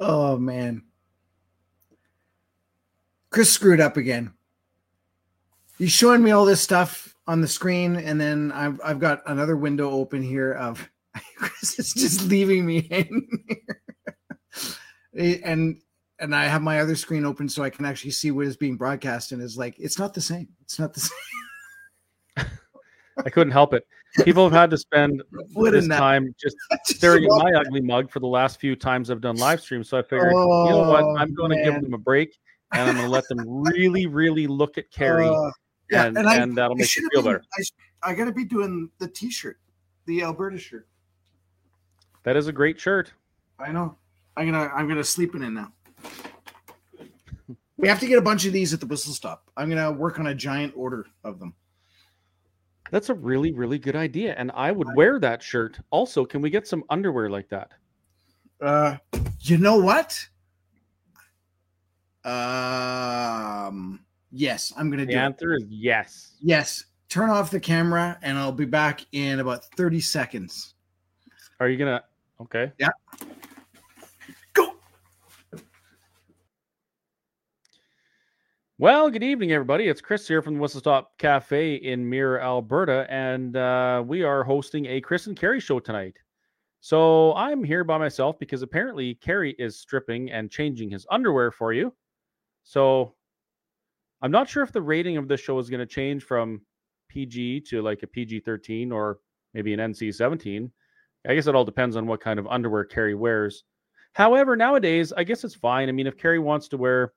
Oh man. Chris screwed up again. He's showing me all this stuff on the screen, and then I've I've got another window open here of Chris is just leaving me hanging here. and and I have my other screen open so I can actually see what is being broadcast, and is like, it's not the same. It's not the same. I couldn't help it. People have had to spend this time just staring at my ugly mug for the last few times I've done live streams. So I figured, oh, you know what? Oh, I'm going to give them a break and I'm going to let them really, really look at Kerry. Uh, yeah, and, and, I, and that'll make you feel been, better. I, I got to be doing the t shirt, the Alberta shirt. That is a great shirt. I know. I'm gonna I'm gonna sleep in it now. We have to get a bunch of these at the whistle stop. I'm gonna work on a giant order of them. That's a really, really good idea. And I would wear that shirt. Also, can we get some underwear like that? Uh you know what? Um yes, I'm gonna the do The answer it. is yes. Yes. Turn off the camera and I'll be back in about 30 seconds. Are you gonna okay? Yeah. Well, good evening, everybody. It's Chris here from the Whistle Stop Cafe in Mirror, Alberta, and uh, we are hosting a Chris and Kerry show tonight. So I'm here by myself because apparently Kerry is stripping and changing his underwear for you. So I'm not sure if the rating of this show is going to change from PG to like a PG 13 or maybe an NC 17. I guess it all depends on what kind of underwear Kerry wears. However, nowadays, I guess it's fine. I mean, if Kerry wants to wear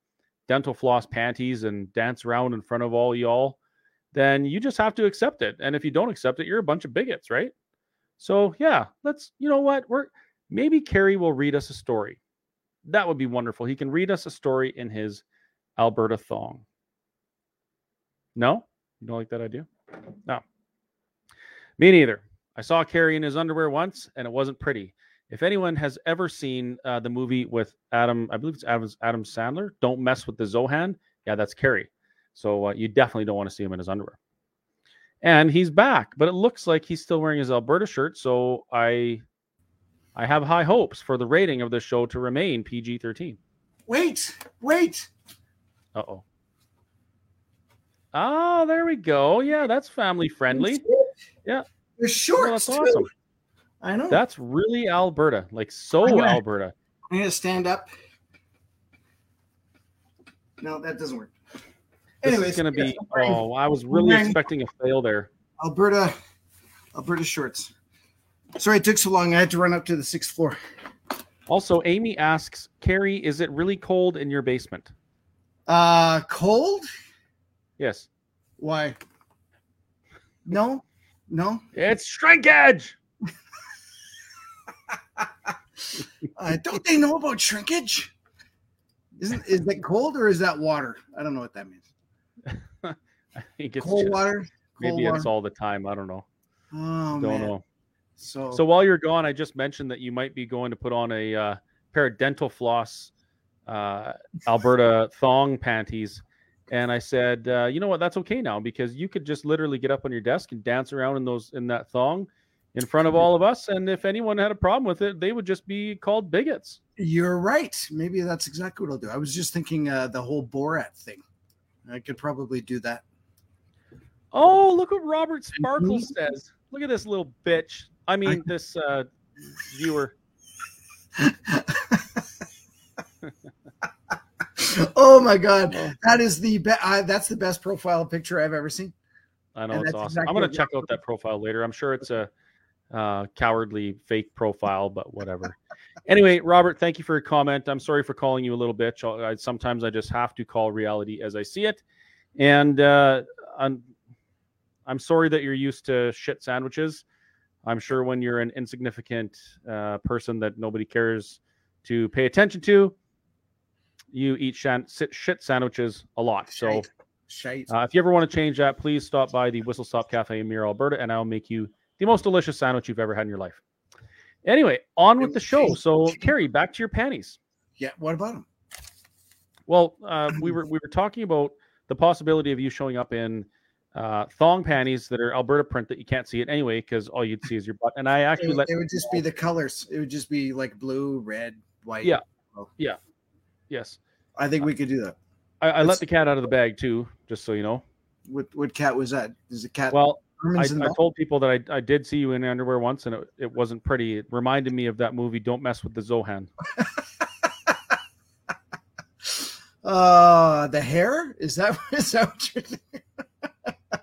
dental floss panties and dance around in front of all y'all, then you just have to accept it. And if you don't accept it, you're a bunch of bigots, right? So yeah, let's, you know what? We're maybe Kerry will read us a story. That would be wonderful. He can read us a story in his Alberta thong. No? You don't like that idea? No. Me neither. I saw Kerry in his underwear once and it wasn't pretty. If anyone has ever seen uh, the movie with Adam, I believe it's Adam, Adam Sandler, Don't Mess with the Zohan. Yeah, that's Kerry. So uh, you definitely don't want to see him in his underwear. And he's back, but it looks like he's still wearing his Alberta shirt. So I, I have high hopes for the rating of the show to remain PG thirteen. Wait, wait. Uh oh. Ah, there we go. Yeah, that's family friendly. Yeah. They're short. that's too. I know. That's really Alberta, like so I'm gonna, Alberta. I'm gonna stand up. No, that doesn't work. Anyway, it's gonna be. Oh, I was really expecting a fail there. Alberta, Alberta shorts. Sorry it took so long. I had to run up to the sixth floor. Also, Amy asks, Kerry, is it really cold in your basement? Uh, cold? Yes. Why? No, no. It's shrinkage. Uh, don't they know about shrinkage? Isn't is that cold or is that water? I don't know what that means. I think it's cold water. Cold maybe water. it's all the time. I don't know. Oh, don't man. know. So, so while you're gone, I just mentioned that you might be going to put on a uh, pair of dental floss uh, Alberta thong panties. And I said, uh, you know what? That's okay now because you could just literally get up on your desk and dance around in those in that thong in front of all of us. And if anyone had a problem with it, they would just be called bigots. You're right. Maybe that's exactly what I'll do. I was just thinking uh, the whole Borat thing. I could probably do that. Oh, look what Robert Sparkles says. Look at this little bitch. I mean, I... this uh, viewer. oh my god, oh. that is the best. That's the best profile picture I've ever seen. I know and it's awesome. Exactly I'm gonna check out that profile later. I'm sure it's a uh, cowardly fake profile, but whatever. anyway, Robert, thank you for your comment. I'm sorry for calling you a little bitch. I, sometimes I just have to call reality as I see it, and uh, I'm I'm sorry that you're used to shit sandwiches. I'm sure when you're an insignificant uh, person that nobody cares to pay attention to, you eat shan- shit sandwiches a lot. So, uh, if you ever want to change that, please stop by the Whistle Stop Cafe in Mirror, Alberta, and I'll make you the most delicious sandwich you've ever had in your life. Anyway, on with the show. So, Kerry, back to your panties. Yeah, what about them? Well, uh, we were we were talking about the possibility of you showing up in uh, thong panties that are Alberta print that you can't see it anyway because all you'd see is your butt. And I actually it, let it would just be the colors. It would just be like blue, red, white. Yeah, Yeah. Yes. I think we could do that. I, I let the cat out of the bag too, just so you know. What what cat was that? Is it cat? Well, I, I told people that I, I did see you in underwear once, and it, it wasn't pretty. It reminded me of that movie "Don't Mess with the Zohan." Uh, the hair is that is that what you're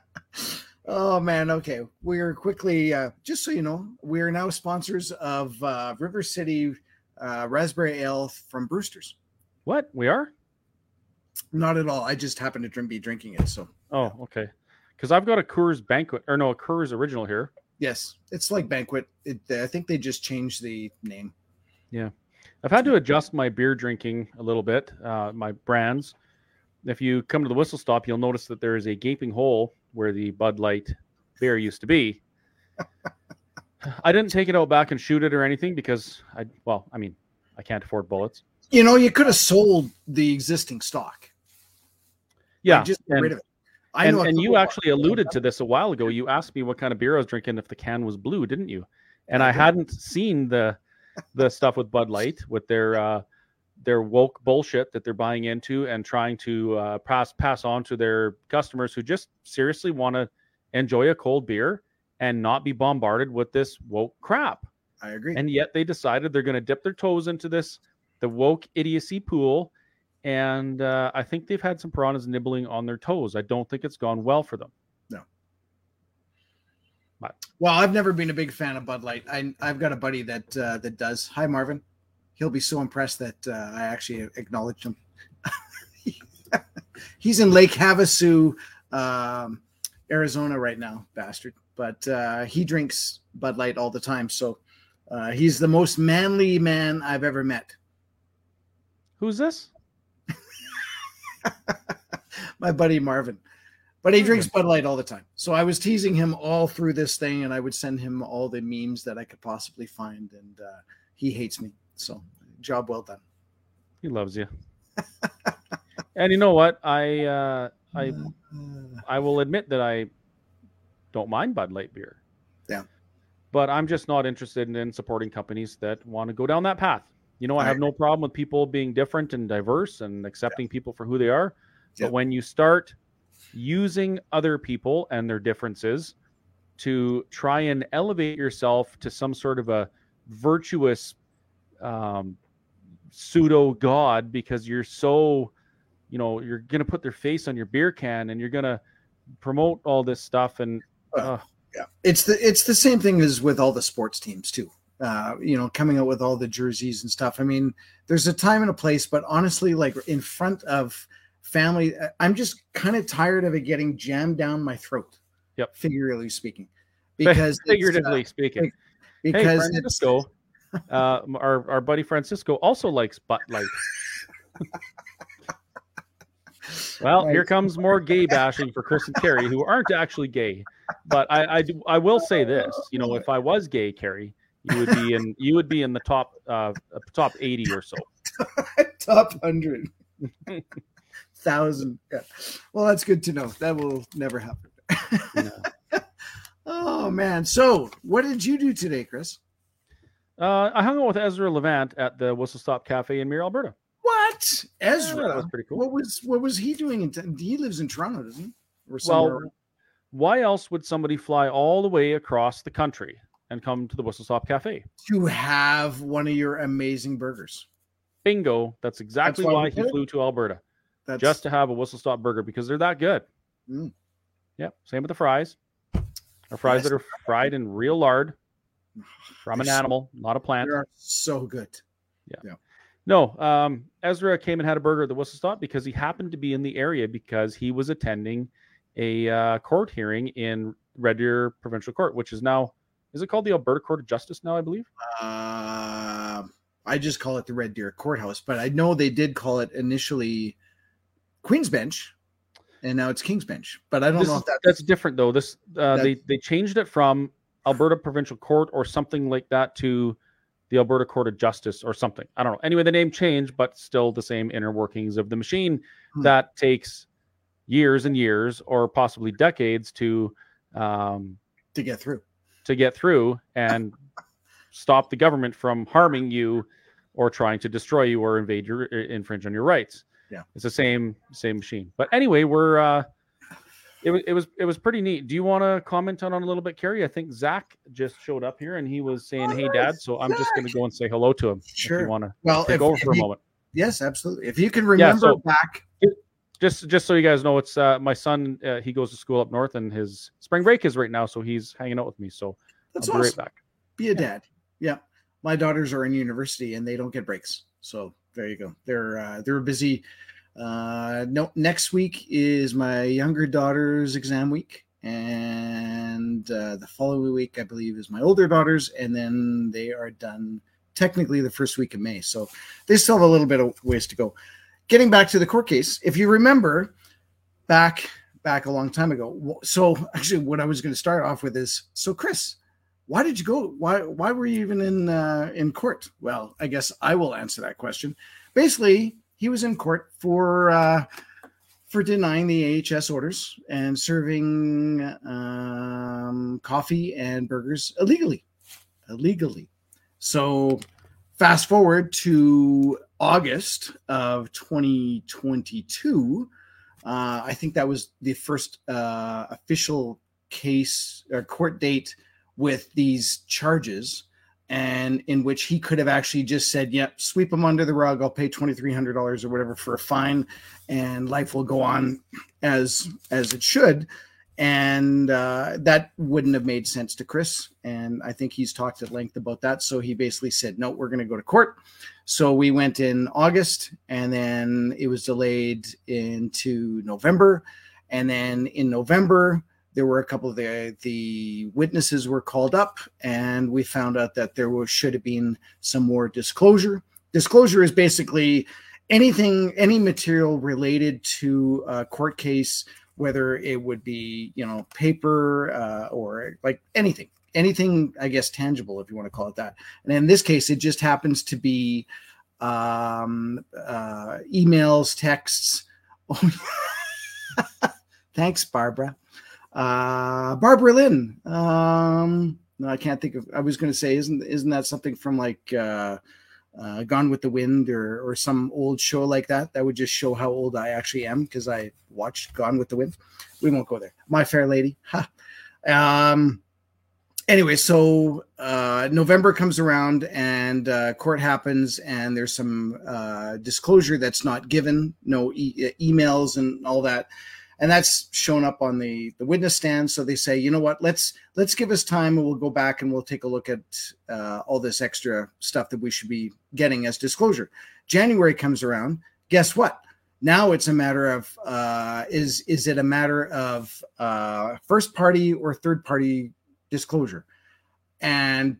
oh man, okay. We're quickly uh, just so you know, we are now sponsors of uh, River City uh, Raspberry Ale from Brewster's. What we are? Not at all. I just happen to be drinking it. So Oh, okay. Because I've got a Coors Banquet, or no, a Coors Original here. yes, it's like banquet. It, I think they just changed the name. Yeah, I've had to adjust my beer drinking a little bit, uh, my brands. If you come to the whistle stop, you'll notice that there is a gaping hole where the Bud Light beer used to be. I didn't take it out back and shoot it or anything because I, well, I mean, I can't afford bullets. You know, you could have sold the existing stock. Yeah, Like, just get rid of it. I and, and you actually alluded to this a while ago. You asked me what kind of beer I was drinking if the can was blue, didn't you? And I I hadn't seen the the stuff with Bud Light with their uh, their woke bullshit that they're buying into and trying to uh, pass pass on to their customers who just seriously want to enjoy a cold beer and not be bombarded with this woke crap. I agree. And yet they decided they're going to dip their toes into this the woke idiocy pool. And uh, I think they've had some piranhas nibbling on their toes. I don't think it's gone well for them. No. Well, I've never been a big fan of Bud Light. I, I've got a buddy that uh, that does. Hi, Marvin. He'll be so impressed that uh, I actually acknowledged him. He's in Lake Havasu, um, Arizona right now, bastard. But uh, he drinks Bud Light all the time. So uh, he's the most manly man I've ever met. Who's this? My buddy Marvin. But he drinks Bud Light all the time. So I was teasing him all through this thing, and I would send him all the memes that I could possibly find. And uh, he hates me. So job well done. He loves you. and you know what? I uh, I I will admit that I don't mind Bud Light beer. Yeah. But I'm just not interested in, in supporting companies that want to go down that path. You know, I have no problem with people being different and diverse and accepting people for who they are. Yeah. But when you start using other people and their differences to try and elevate yourself to some sort of a virtuous um, pseudo god because you're so you know you're gonna put their face on your beer can and you're gonna promote all this stuff and Well, uh, yeah, it's the it's the same thing as with all the sports teams too. Uh, you know, coming out with all the jerseys and stuff. I mean, there's a time and a place, but honestly, like in front of family, I- I'm just kind of tired of it getting jammed down my throat. Yep. figuratively speaking, because uh, figuratively speaking because it's, francisco uh, our, our buddy francisco also likes butt light well here comes more gay bashing for chris and kerry who aren't actually gay but i i, I will say this you know if i was gay kerry you would be in you would be in the top uh top 80 or so top hundred thousand. Yeah. Well, that's good to know. That will never happen. Yeah. oh man! So, what did you do today, Chris? Uh, I hung out with Ezra Levant at the Whistle Stop Cafe in Mirror, Alberta. What Ezra? Yeah, that was pretty cool. What was what was he doing? In, he lives in Toronto, doesn't he? Well, why else would somebody fly all the way across the country and come to the Whistle Stop Cafe? to have one of your amazing burgers. Bingo. That's exactly why why he flew to Alberta, That's just to have a Whistle Stop burger because they're that good. Mm. Yep. Same with the fries. Our fries Yes. that are fried in real lard from an They're so- animal, not a plant. they are so good. Yeah. No, um, Ezra came and had a burger at the Whistle Stop because he happened to be in the area because he was attending a uh, court hearing in Red Deer Provincial Court, which is now is it called the Alberta Court of Justice now? I believe. Uh, I just call it the Red Deer Courthouse, but I know they did call it initially Queen's Bench, and now it's King's Bench. But I don't This know if that that's different though. This uh, they they changed it from Alberta Provincial Court or something like that to the Alberta Court of Justice or something. I don't know. Anyway, the name changed, but still the same inner workings of the machine Hmm. that takes years and years or possibly decades to um, to get through. To get through and stop the government from harming you or trying to destroy you or invade your infringe on your rights. Yeah, it's the same same machine. But anyway, we're uh, it was it was it was pretty neat. Do you want to comment on, on a little bit, Kerry? I think Zach just showed up here and he was saying, oh, "Hey, Dad." So I'm just going to go and say hello to him. Sure. If you want to well, take if, over for you, a moment. Yes, absolutely. If you can remember yeah, so, back just just so you guys know, it's uh, my son. Uh, he goes to school up north, and his spring break is right now, so he's hanging out with me. So that's I'll be awesome. right back. Be a dad. Yeah, my daughters are in university, and they don't get breaks. So there you go. They're uh, they're busy. Uh, no, next week is my younger daughter's exam week, and uh, the following week, I believe, is my older daughter's, and then they are done technically the first week of May. So they still have a little bit of ways to go getting back to the court case, if you remember back back a long time ago. So actually, what I was going to start off with is so Chris, why did you go? Why why were you even in uh, in court? Well, I guess I will answer that question. Basically, he was in court for uh, for denying the AHS orders and serving um, coffee and burgers illegally, illegally. So fast forward to August of 2022. Uh, I think that was the first uh, official case or court date with these charges, and in which he could have actually just said, "Yep, sweep them under the rug. I'll pay twenty three hundred dollars or whatever for a fine, and life will go on as as it should." And uh, that wouldn't have made sense to Chris. And I think he's talked at length about that. So he basically said, "No, we're going to go to court." So we went in August, and then it was delayed into November, and then in November there were a couple of the the witnesses were called up, and we found out that there was should have been some more disclosure. Disclosure is basically anything, any material related to a court case whether it would be you know paper uh, or like anything anything i guess tangible if you want to call it that. And in this case it just happens to be um, uh, emails texts. Thanks barbara. Uh, barbara lynn um, no, i can't think of i was going to say isn't isn't that something from like uh, Gone with the Wind or or some old show like that. That would just show how old I actually am because I watched Gone with the Wind. We won't go there. My Fair Lady. Ha. Um. Anyway, so uh, November comes around and uh, court happens, and there's some uh, disclosure that's not given, no e- emails and all that and that's shown up on the the witness stand. So they say you know what? Let's let's give us time and we'll go back and we'll take a look at uh, all this extra stuff that we should be getting as disclosure. January comes around. Guess what? Now it's a matter of uh, is is it a matter of uh, first party or third party disclosure? And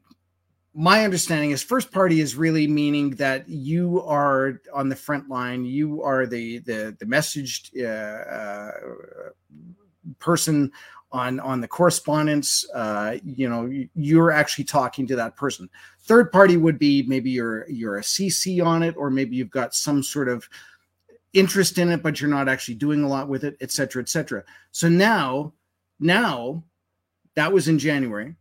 my understanding is first party is really meaning that you are on the front line. You are the the the messaged uh, uh, person on on the correspondence. Uh, you know you're actually talking to that person. Third party would be maybe you're you're a cc on it or maybe you've got some sort of interest in it but you're not actually doing a lot with it etc cetera, etc cetera. so now now that was in january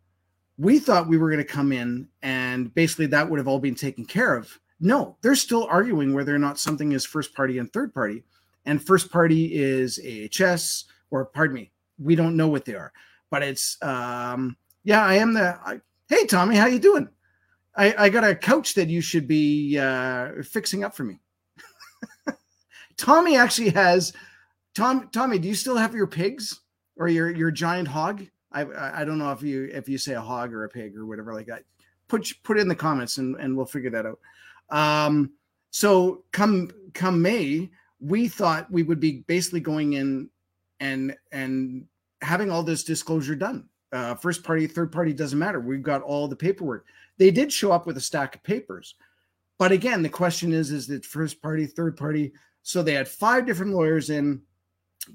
we thought we were going to come in and basically that would have all been taken care of. No, they're still arguing whether or not something is first party and third party. And first party is AHS, or pardon me, we don't know what they are. But it's um, yeah, I am the. I, hey, Tommy, how you doing? I, I got a couch that you should be uh, fixing up for me. Tommy actually has. Tom, Tommy, do you still have your pigs or your your giant hog? I I don't know if you if you say a hog or a pig or whatever like that. Put put in the comments and and we'll figure that out. Um, so come come May, we thought we would be basically going in and and having all this disclosure done. Uh, first party, third party doesn't matter. We've got all the paperwork. They did show up with a stack of papers, but again, the question is: is it first party, third party? So they had five different lawyers in,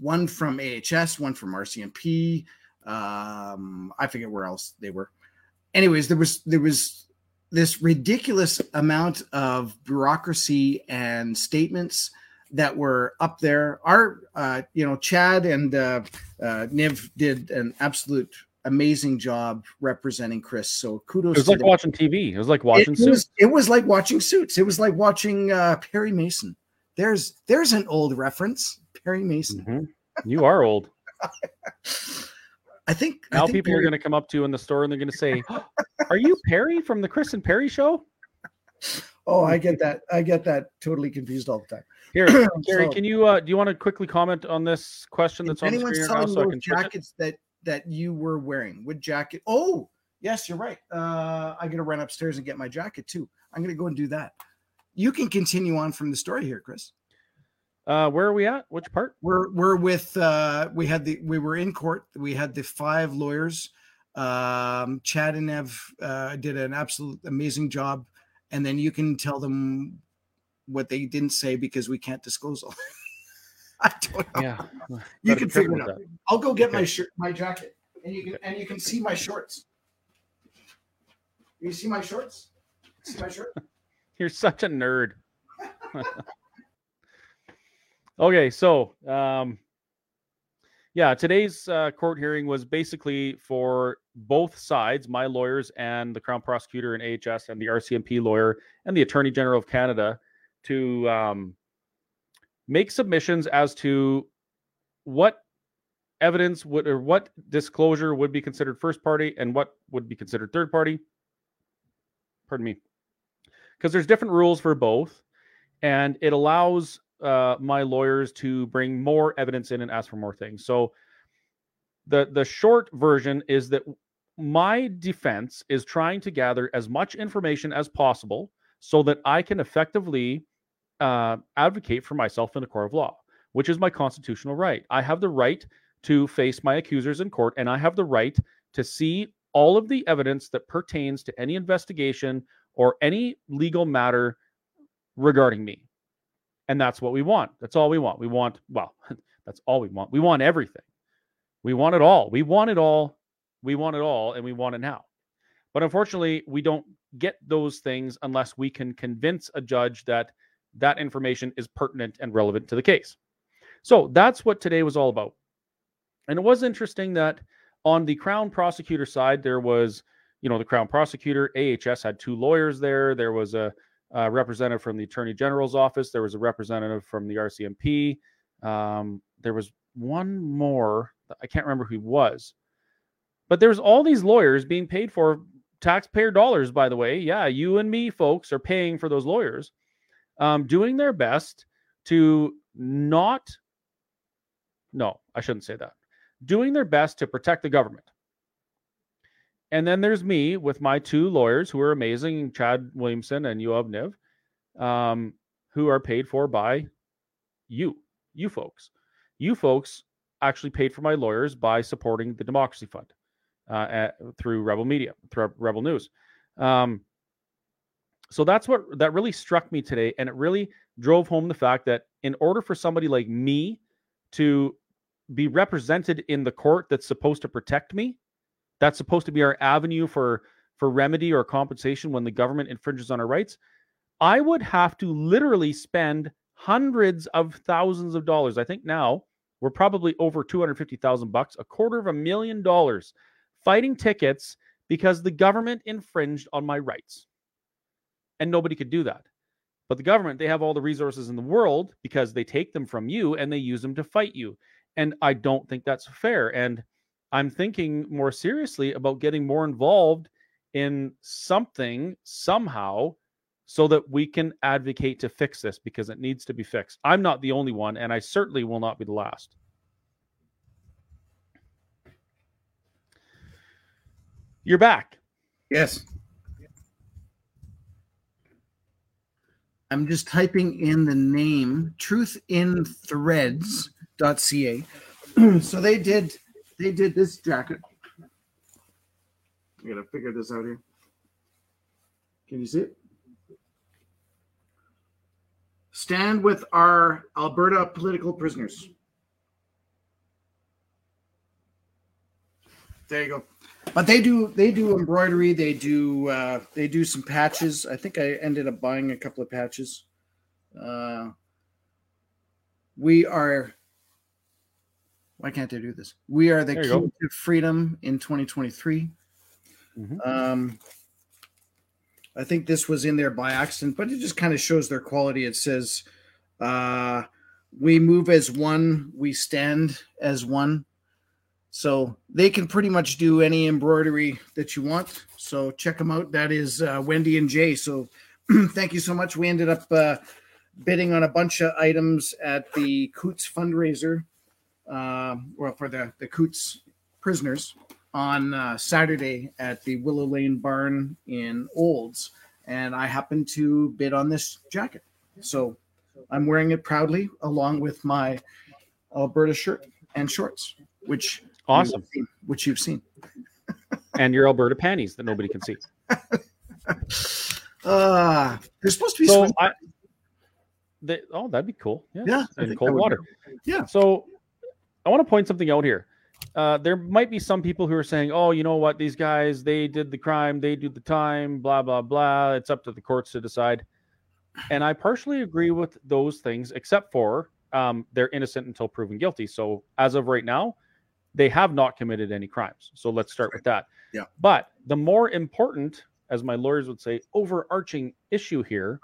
one from AHS, one from RCMP, um, I forget where else they were. Anyways, there was there was this ridiculous amount of bureaucracy and statements that were up there. Our, uh, you know, Chad and uh, uh, Niv did an absolute amazing job representing Chris. So kudos. It was like them. watching TV. It was like watching it Suits. Was, it was like watching Suits. It was like watching uh, Perry Mason. There's there's an old reference. Perry Mason. Mm-hmm. You are old. I think now I think people Perry... are going to come up to you in the store and they're going to say, "Are you Perry from the Chris and Perry show?" Oh, I get that. I get that totally confused all the time. Here, Gary, so, can you uh, do you want to quickly comment on this question that's on the screen now? So I can jackets that that you were wearing. What jacket? Oh, yes, you're right. Uh, I'm gonna run upstairs and get my jacket too. I'm gonna go and do that. You can continue on from the story here, Chris. Uh, where are we at? Which part? We're we're with uh, we had the we were in court. We had the five lawyers. Um, Chad and Ev uh, did an absolute amazing job, and then you can tell them what they didn't say because we can't disclose all. I don't know. Yeah, you can figure it out. That. I'll go get okay. my shirt, my jacket, and you can and you can see my shorts. You see my shorts? See my shirt? You're such a nerd. okay, so um, yeah, today's uh, court hearing was basically for both sides, my lawyers and the Crown Prosecutor and AHS and the RCMP lawyer and the Attorney General of Canada to um, make submissions as to what evidence would or what disclosure would be considered first party and what would be considered third party. Pardon me. Because there's different rules for both, and it allows uh, my lawyers to bring more evidence in and ask for more things. So the the short version is that my defense is trying to gather as much information as possible so that I can effectively uh, advocate for myself in the court of law, which is my constitutional right. I have the right to face my accusers in court, and I have the right to see all of the evidence that pertains to any investigation or any legal matter regarding me. And that's what we want. That's all we want. We want, well, that's all we want. We want everything. We want it all. We want it all. We want it all, and we want it now. But unfortunately, we don't get those things unless we can convince a judge that that information is pertinent and relevant to the case. So that's what today was all about. And it was interesting that on the Crown prosecutor side, there was, you know, the Crown prosecutor, AHS had two lawyers there. There was a, a representative from the Attorney General's office. There was a representative from the RCMP. Um, there was one more. I can't remember who he was. But there's all these lawyers being paid for taxpayer dollars, by the way. Yeah, you and me, folks, are paying for those lawyers um, doing their best to not, no, I shouldn't say that, doing their best to protect the government. And then there's me with my two lawyers who are amazing, Chad Williamson and Yoav Niv, um, who are paid for by you, you folks. You folks actually paid for my lawyers by supporting the Democracy Fund uh, at, through Rebel Media, through Rebel News. Um, so that's what that really struck me today and it really drove home the fact that in order for somebody like me to be represented in the court that's supposed to protect me that's supposed to be our avenue for for remedy or compensation when the government infringes on our rights i would have to literally spend hundreds of thousands of dollars i think now we're probably over 250,000 bucks a quarter of a million dollars fighting tickets because the government infringed on my rights and nobody could do that. But the government, they have all the resources in the world because they take them from you and they use them to fight you. And I don't think that's fair. And I'm thinking more seriously about getting more involved in something somehow so that we can advocate to fix this because it needs to be fixed. I'm not the only one, and I certainly will not be the last. You're back. Yes. I'm just typing in the name truthinthreads.ca. so they did they did this jacket. I gotta figure this out here. Can you see it? Stand with our Alberta political prisoners. There you go but they do they do embroidery they do uh, they do some patches i think i ended up buying a couple of patches uh, we are Why can't they do this? We are the key to freedom in 2023. Mhm. Um, I think this was in there by accident, but it just kind of shows their quality. It says, uh, "We move as one, we stand as one." So they can pretty much do any embroidery that you want. So check them out. That is uh, Wendy and Jay. So thank you so much. We ended up uh, bidding on a bunch of items at the Coutts fundraiser, uh, well, for the the Coutts prisoners on uh, Saturday at the Willow Lane Barn in Olds, and I happened to bid on this jacket. So I'm wearing it proudly along with my Alberta shirt and shorts, which Awesome. you've seen- which you've seen. And your Alberta panties that nobody can see. Uh there's supposed to be So I, the, oh, that'd be cool. Yes, Yeah, in cold water. Yeah. So I want to point something out here. Uh, there might be some people who are saying, "Oh, you know what? These guys, they did the crime, they do the time, blah blah blah. It's up to the courts to decide." And I partially agree with those things, except for um, they're innocent until proven guilty. So as of right now, they have not committed any crimes. So let's start with that. Yeah. But the more important, as my lawyers would say, overarching issue here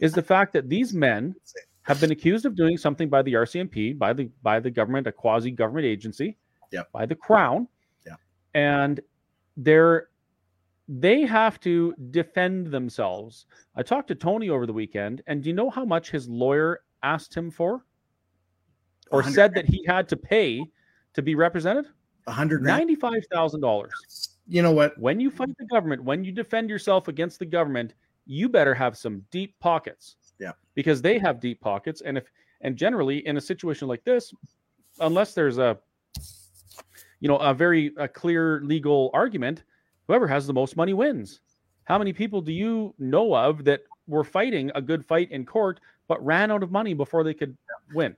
is the fact that these men have been accused of doing something by the RCMP, by the by the government, a quasi government agency, Yep. by the crown, Yeah. and they're they have to defend themselves. I talked to Tony over the weekend, and do you know how much his lawyer asked him for, or 100 said that he had to pay to be represented? a hundred. Ninety-five thousand dollars. You know what? When you fight the government, when you defend yourself against the government, you better have some deep pockets. Yeah. Because they have deep pockets. And if and generally in a situation like this, unless there's a you know a very a clear legal argument, whoever has the most money wins. How many people do you know of that were fighting a good fight in court but ran out of money before they could win?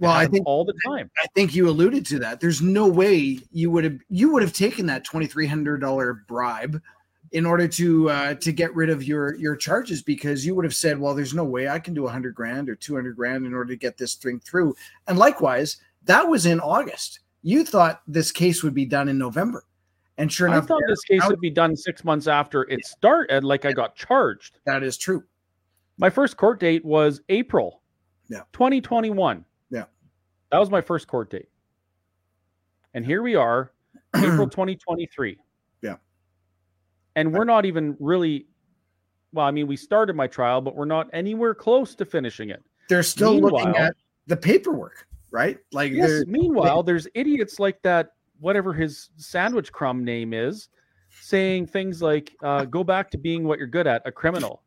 Well, I think all the time. I think you alluded to that. There's no way you would have you would have taken that twenty three hundred dollar bribe in order to uh, to get rid of your your charges because you would have said, well, there's no way I can do a hundred grand or two hundred grand in order to get this thing through. And likewise, that was in August. You thought this case would be done in November, and sure enough, I thought this case I would be done six months after it started, like I got charged. that is true. My first court date was April Yeah. 2021. Yeah. That was my first court date. And here we are, April 2023. And we're not even really, well, I mean, we started my trial, but we're not anywhere close to finishing it. They're still looking at the paperwork, right? Like Yes. Meanwhile, there's idiots like that, whatever his sandwich crumb name is, saying things like, uh, go back to being what you're good at, a criminal.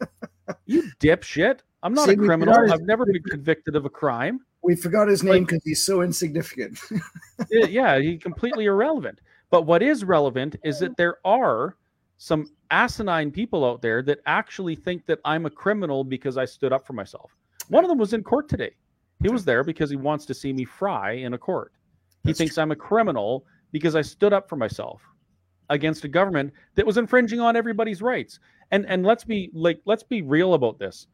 you dipshit. I'm not See, a criminal. his- I've never been convicted of a crime. we forgot his name because he's so insignificant. Yeah, he's completely irrelevant. But what is relevant is that there are some asinine people out there that actually think that I'm a criminal because I stood up for myself. One of them was in court today. He was there because he wants to see me fry in a court. He That's thinks I'm a criminal because I stood up for myself against a government that was infringing on everybody's rights. And and let's be like let's be real about this.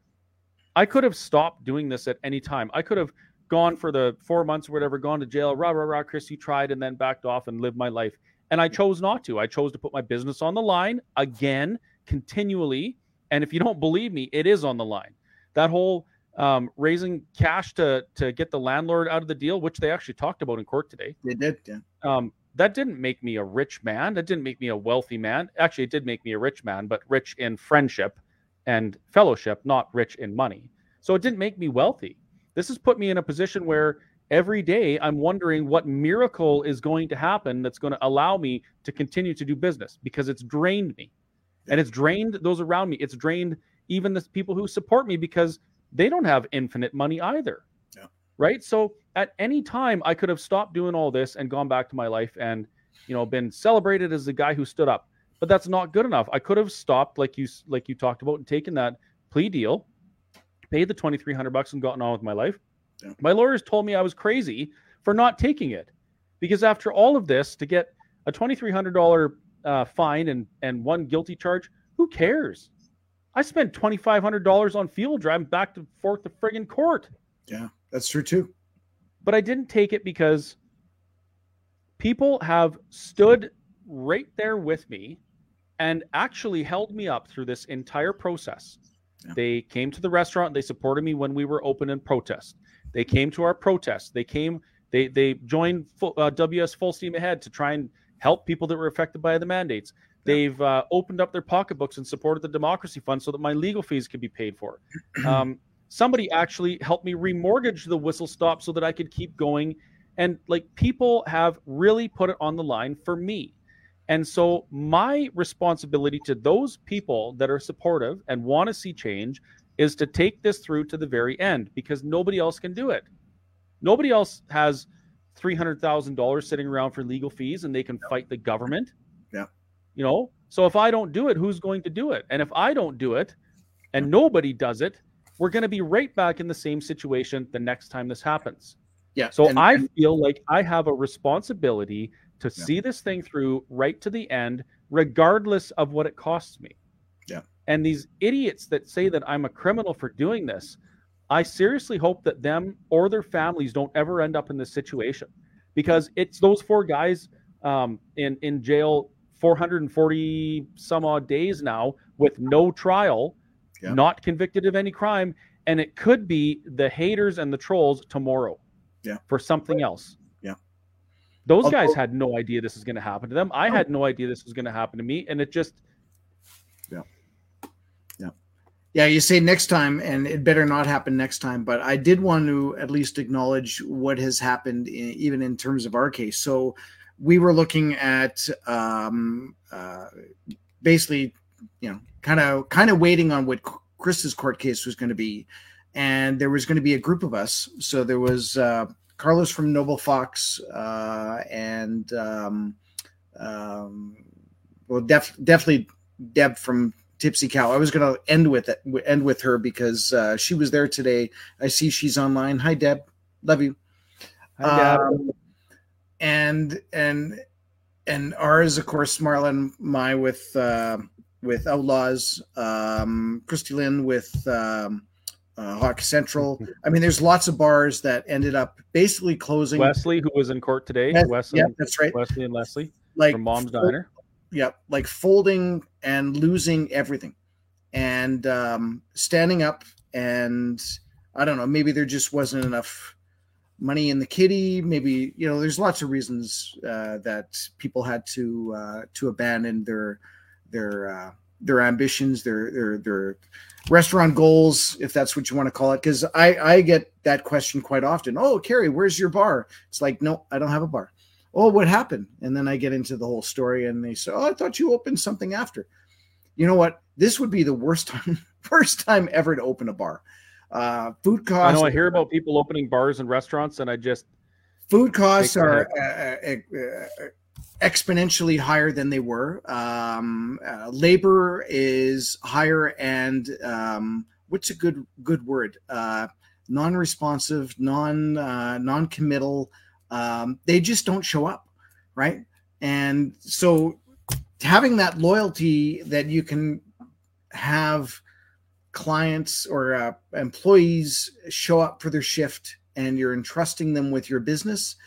I could have stopped doing this at any time. I could have gone for the four months or whatever, gone to jail, rah, rah, rah, Chris, you tried, and then backed off and lived my life. And I chose not to. I chose to put my business on the line again, continually. And if you don't believe me, it is on the line. That whole um, raising cash to to get the landlord out of the deal, which they actually talked about in court today, they did. Yeah. um, that didn't make me a rich man. That didn't make me a wealthy man. Actually, it did make me a rich man, but rich in friendship and fellowship, not rich in money. So it didn't make me wealthy. This has put me in a position where every day I'm wondering what miracle is going to happen that's going to allow me to continue to do business because it's drained me. And it's drained those around me. It's drained even the people who support me because they don't have infinite money either. Yeah. Right? So at any time I could have stopped doing all this and gone back to my life and you know been celebrated as the guy who stood up. But that's not good enough. I could have stopped like you like you talked about and taken that plea deal, paid the 2300 bucks and gotten on with my life. Yeah. My lawyers told me I was crazy for not taking it. Because after all of this to get a $2300 uh, fine and and one guilty charge, who cares? I spent $2500 on fuel driving back and forth to friggin' court. Yeah, that's true too. but I didn't take it because people have stood right there with me and actually held me up through this entire process. Yeah. They came to the restaurant, they supported me when we were open in protest. They came to our protest. They came, they they joined full, uh, WS Full Steam Ahead to try and help people that were affected by the mandates. They've uh, opened up their pocketbooks and supported the democracy fund so that my legal fees could be paid for. Um, somebody actually helped me remortgage the whistle stop so that I could keep going. And like people have really put it on the line for me. And so, my responsibility to those people that are supportive and want to see change is to take this through to the very end because nobody else can do it. Nobody else has $300,000 sitting around for legal fees and they can fight the government. Yeah. You know, so if I don't do it, who's going to do it? And if I don't do it and nobody does it, we're going to be right back in the same situation the next time this happens. Yeah. So and, I and, feel like I have a responsibility to yeah. see this thing through right to the end, regardless of what it costs me. Yeah. And these idiots that say that I'm a criminal for doing this, I seriously hope that them or their families don't ever end up in this situation because it's those four guys um, in in jail 440 some odd days now with no trial, yeah. not convicted of any crime, and it could be the haters and the trolls tomorrow. Yeah. For something else. Yeah. Those Although, guys had no idea this was going to happen to them. I had no idea this was going to happen to me, and it just yeah, yeah, yeah. You say next time, and it better not happen next time. But I did want to at least acknowledge what has happened, in, even in terms of our case. So we were looking at um, uh, basically, you know, kind of kind of waiting on what Chris's court case was going to be, and there was going to be a group of us. So there was. Uh, Carlos from Noble Fox uh, and um, um, well, def- definitely Deb from Tipsy Cow. I was going to end with it, end with her because uh, she was there today. I see she's online. Hi, Deb. Love you. Hi, Deb. Um, and and and ours, of course, Marlon Mai with uh, with Outlaws, um, Christy Lynn with um, uh, Hockey Central. I mean, there's lots of bars that ended up basically closing. Wesley, who was in court today, Wesley, yeah, that's right. Wesley and Leslie, like from Mom's Diner. Yep, yeah, like folding and losing everything, and um, standing up. And I don't know, maybe there just wasn't enough money in the kitty. Maybe you know, there's lots of reasons uh, that people had to uh, to abandon their their uh, their ambitions, their their their restaurant goals, if that's what you want to call it. Because I I get that question quite often. Oh, kerry where's your bar? It's like, no, I don't have a bar. Oh, what happened? And then I get into the whole story, and they say, oh, I thought you opened something after. You know what? This would be the worst time, worst time ever to open a bar. Uh, food costs. I know I hear about people opening bars and restaurants, and I just food costs are uh, uh, uh exponentially higher than they were. Um, uh, labor is higher, and um, what's a good good word? Uh, non-responsive, non uh, non-committal. Um, they just don't show up, right? And so having that loyalty that you can have clients or uh, employees show up for their shift and you're entrusting them with your business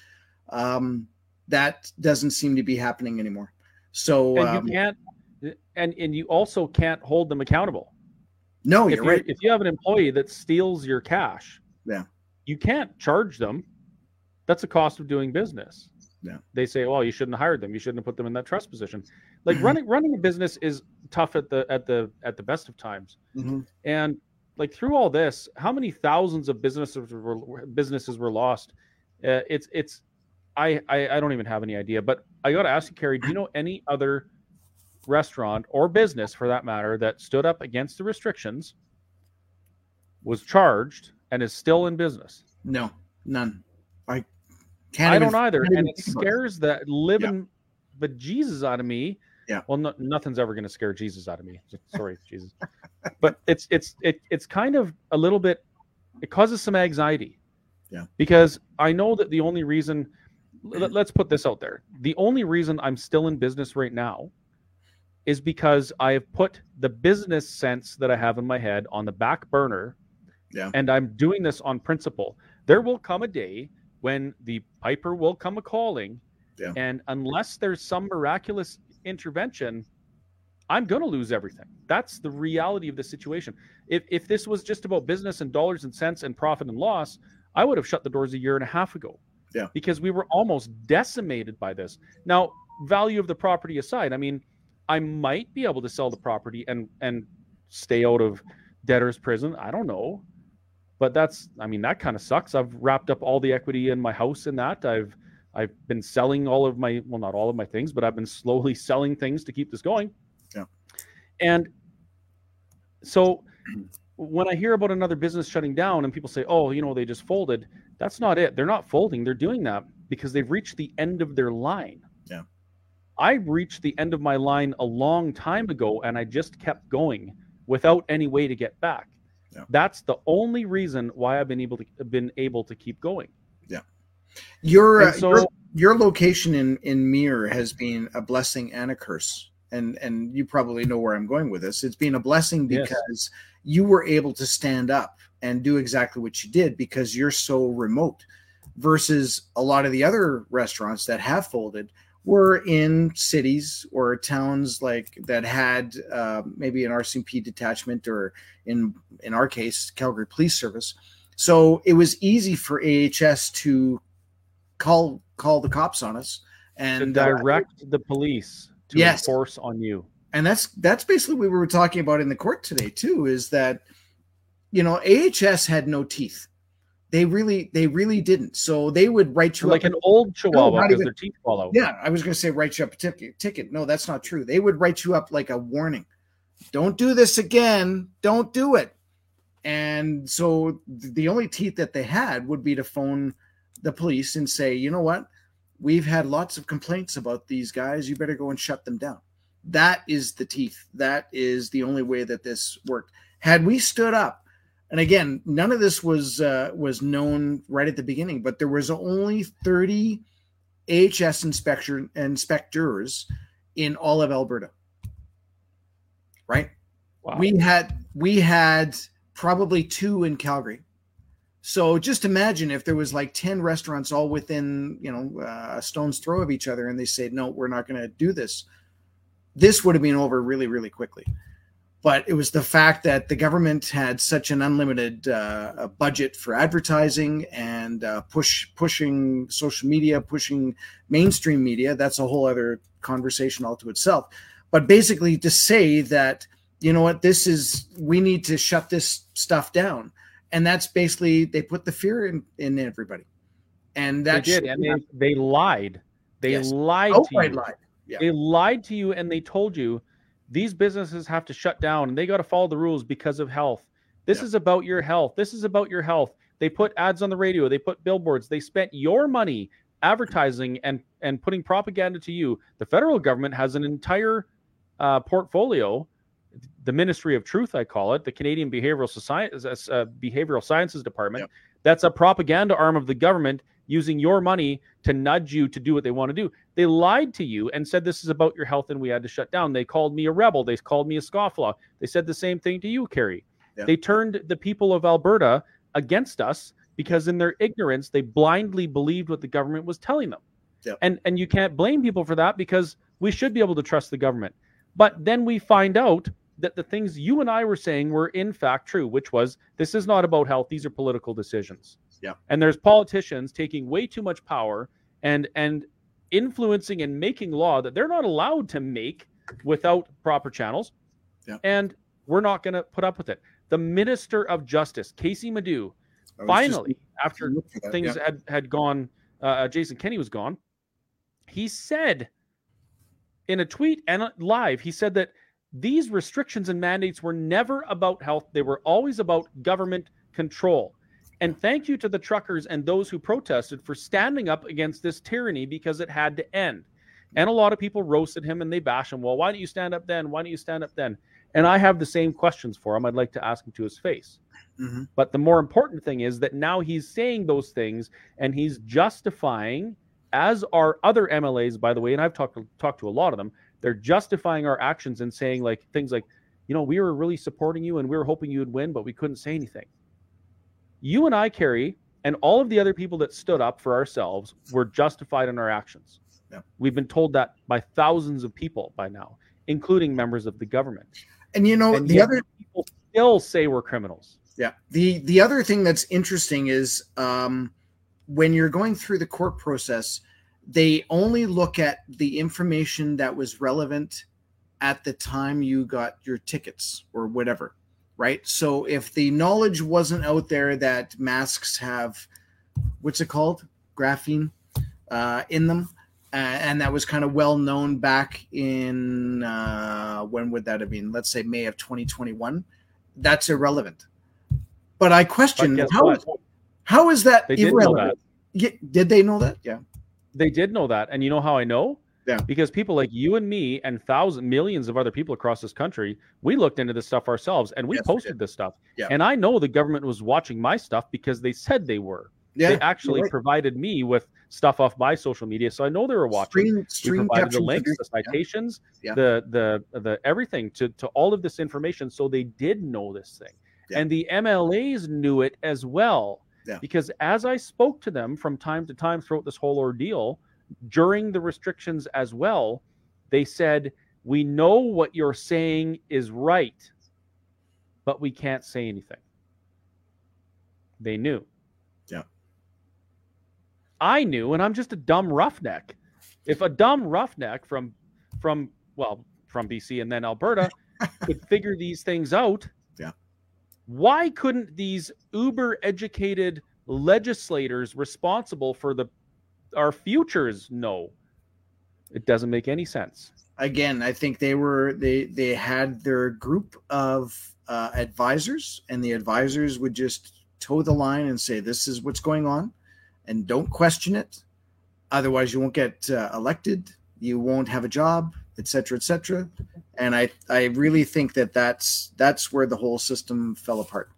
um, that doesn't seem to be happening anymore. So and um, you can't, and and you also can't hold them accountable. No, if you're right. If you have an employee that steals your cash, yeah, you can't charge them. That's a cost of doing business. Yeah. They say, "Well, you shouldn't have hired them. You shouldn't have put them in that trust position." Like mm-hmm. running running a business is tough at the at the at the best of times. Mm-hmm. And like through all this, how many thousands of businesses were businesses were lost? Uh, it's it's I, I, I don't even have any idea. But I got to ask you, Kerry, do you know any other restaurant or business, for that matter, that stood up against the restrictions, was charged, and is still in business? No, none. I can't. I even, don't either, and it scares the living yeah. Jesus out of me. Yeah. Well, no, nothing's ever going to scare Jesus out of me. Sorry, Jesus. But it's it's it, it's kind of a little bit. It causes some anxiety. Yeah. Because I know that the only reason let's put this out there. The only reason I'm still in business right now is because I have put the business sense that I have in my head on the back burner. Yeah. And I'm doing this on principle. There will come a day when the piper will come a calling. Yeah. And unless there's some miraculous intervention, I'm going to lose everything. That's the reality of the situation. If, if this was just about business and dollars and cents and profit and loss, I would have shut the doors a year and a half ago. Yeah. Because we were almost decimated by this. Now, value of the property aside, I mean, I might be able to sell the property and and stay out of debtor's prison. I don't know. But that's I mean, that kind of sucks. I've wrapped up all the equity in my house in that. I've I've been selling all of my well, not all of my things, but I've been slowly selling things to keep this going. Yeah. And so when I hear about another business shutting down and people say, "Oh, you know, they just folded," that's not it. They're not folding. They're doing that because they've reached the end of their line. Yeah. I reached the end of my line a long time ago and I just kept going without any way to get back. Yeah. That's the only reason why I've been able to been able to keep going. Yeah. Your, uh, so- your your location in in Mirror has been a blessing and a curse, and and you probably know where I'm going with this. It's been a blessing Yes. because you were able to stand up and do exactly what you did because you're so remote, versus a lot of the other restaurants that have folded were in cities or towns like that had uh, maybe an RCMP detachment or in in our case Calgary Police Service. So it was easy for AHS to call call the cops on us To and uh, direct the police to Yes. enforce on you. and that's that's basically what we were talking about in the court today too is that you know AHS had no teeth they really they really didn't. So they would write you Like an old chihuahua because their teeth fall out. yeah i was going to say write you up a ticket ticket. No that's not true. They would write you up like a warning. Don't do this again. Don't do it. And so the only teeth that they had would be to phone the police and say you know what? We've had lots of complaints about these guys. You better go and shut them down. That is the teeth. That is the only way that this worked. Had we stood up and again none of this was uh, was known right at the beginning but there was only 30 ahs inspector inspectors in all of alberta. Right? Wow. we had we had probably two in calgary. So just imagine if there was like 10 restaurants all within you know uh, a stone's throw of each other and they said no we're not going to do this. This would have been over really really quickly but it was the fact that the government had such an unlimited uh, budget for advertising and uh, push pushing social media pushing mainstream media that's a whole other conversation all to itself but basically to say that you know what this is we need to shut this stuff down and that's basically they put the fear in in everybody and they that did, and they, they lied. They Yes. lied to outright lied Yeah. They lied to you, and they told you these businesses have to shut down and they got to follow the rules because of health. This Yeah. is about your health. This is about your health. They put ads on the radio. They put billboards. They spent your money advertising and and putting propaganda to you. The federal government has an entire uh, portfolio. The Ministry of Truth, I call it, the Canadian Behavioral Society, uh, Behavioral Sciences Department. Yep. That's a propaganda arm of the government using your money to nudge you to do what they want to do. They lied to you and said this is about your health and we had to shut down. They called me a rebel. They called me a scofflaw. They said the same thing to you, Kerry. Yeah. They turned the people of Alberta against us because in their ignorance they blindly believed what the government was telling them. Yeah. And and you can't blame people for that because we should be able to trust the government. But then we find out that the things you and I were saying were in fact true, which was this is not about health, these are political decisions. Yeah. And there's politicians taking way too much power and and influencing and making law that they're not allowed to make without proper channels. Yeah. And we're not going to put up with it. The Minister of Justice, Kaycee Madu, was just finally, after that, things yeah. had had gone, uh, Jason Kenney was gone. He said in a tweet and live, he said that these restrictions and mandates were never about health; they were always about government control. And thank you to the truckers and those who protested for standing up against this tyranny because it had to end. And a lot of people roasted him and they bash him. Well, why don't you stand up then? Why don't you stand up then? And I have the same questions for him. I'd like to ask him to his face. Mhm. But the more important thing is that now he's saying those things and he's justifying, as are other MLAs, by the way, and I've talked to, talked to a lot of them, they're justifying our actions and saying like things like, you know, we were really supporting you and we were hoping you would win, but we couldn't say anything. You and I, Kerry, And all of the other people that stood up for ourselves were justified in our actions. Yeah. We've been told that by thousands of people by now, including members of the government. And you know, And the other people still say we're criminals. Yeah. The the other thing that's interesting is um, when you're going through the court process, they only look at the information that was relevant at the time you got your tickets or whatever, right? So if the knowledge wasn't out there that masks have what's it called, graphene, uh, in them, uh, and that was kind of well known back in uh, when would that have been? Let's say May of 2021. That's irrelevant. But I question guess how what? how is that They did irrelevant? Yeah, did they know that? Yeah. They did know that. And you know how I know? Yeah. Because people like you and me and thousands, millions of other people across this country, we looked into this stuff ourselves and we Yes, posted did. this stuff. Yeah. And I know the government was watching my stuff because they said they were. Yeah. they actually right. provided me with stuff off my social media. So I know they were watching. Stream, we provided the links, the citations, Yeah. the the the everything to to all of this information. So they did know this thing, Yeah. and the MLAs knew it as well. Yeah. Because as I spoke to them from time to time throughout this whole ordeal, during the restrictions as well, they said, "We know what you're saying is right, but we can't say anything." They knew. Yeah. I knew, and I'm just a dumb roughneck. If a dumb roughneck from from well from BC and then Alberta could figure these things out, Yeah. why couldn't these uber educated legislators responsible for the our futures know? It doesn't make any sense. Again, I think they were they they had their group of uh, advisors, and the advisors would just toe the line and say, "This is what's going on," and don't question it. Otherwise, you won't get uh, elected. You won't have a job, etc., etc. And I I really think that that's that's where the whole system fell apart.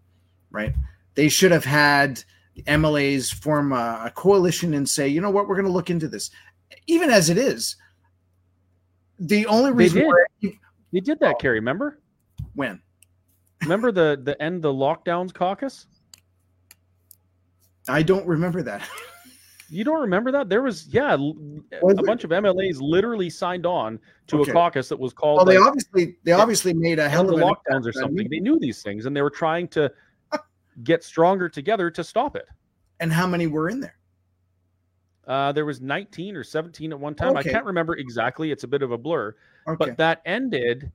Right? They should have had MLAs form a, a coalition and say, you know what, we're going to look into this. Even as it is, the only They reason did. why They did that, Kerry, Remember? when Remember the the end the lockdowns caucus? I don't remember that. You don't remember that? There was yeah, Was a it? bunch of MLAs literally signed on to Okay. a caucus that was called Well, they like, obviously they obviously made a hell of an lockdowns or something. They knew these things and they were trying to get stronger together to stop it. And how many were in there? Uh, there was 19 or 17 at one time. Okay. I can't remember exactly. It's a bit of a blur. Okay. But that ended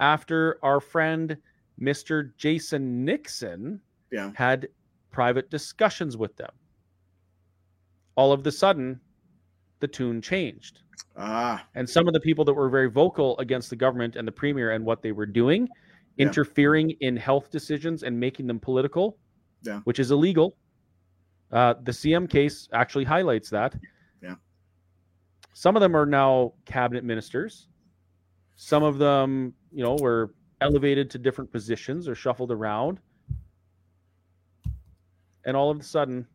after our friend Mr. Jason Nixon Yeah. had private discussions with them. All of the sudden, the tune changed. ah, And some of the people that were very vocal against the government and the premier and what they were doing, Yeah. interfering in health decisions and making them political, Yeah. which is illegal. Uh, the CM case actually highlights that. Yeah. Some of them are now cabinet ministers. Some of them, you know, were elevated to different positions or shuffled around. And all of a sudden,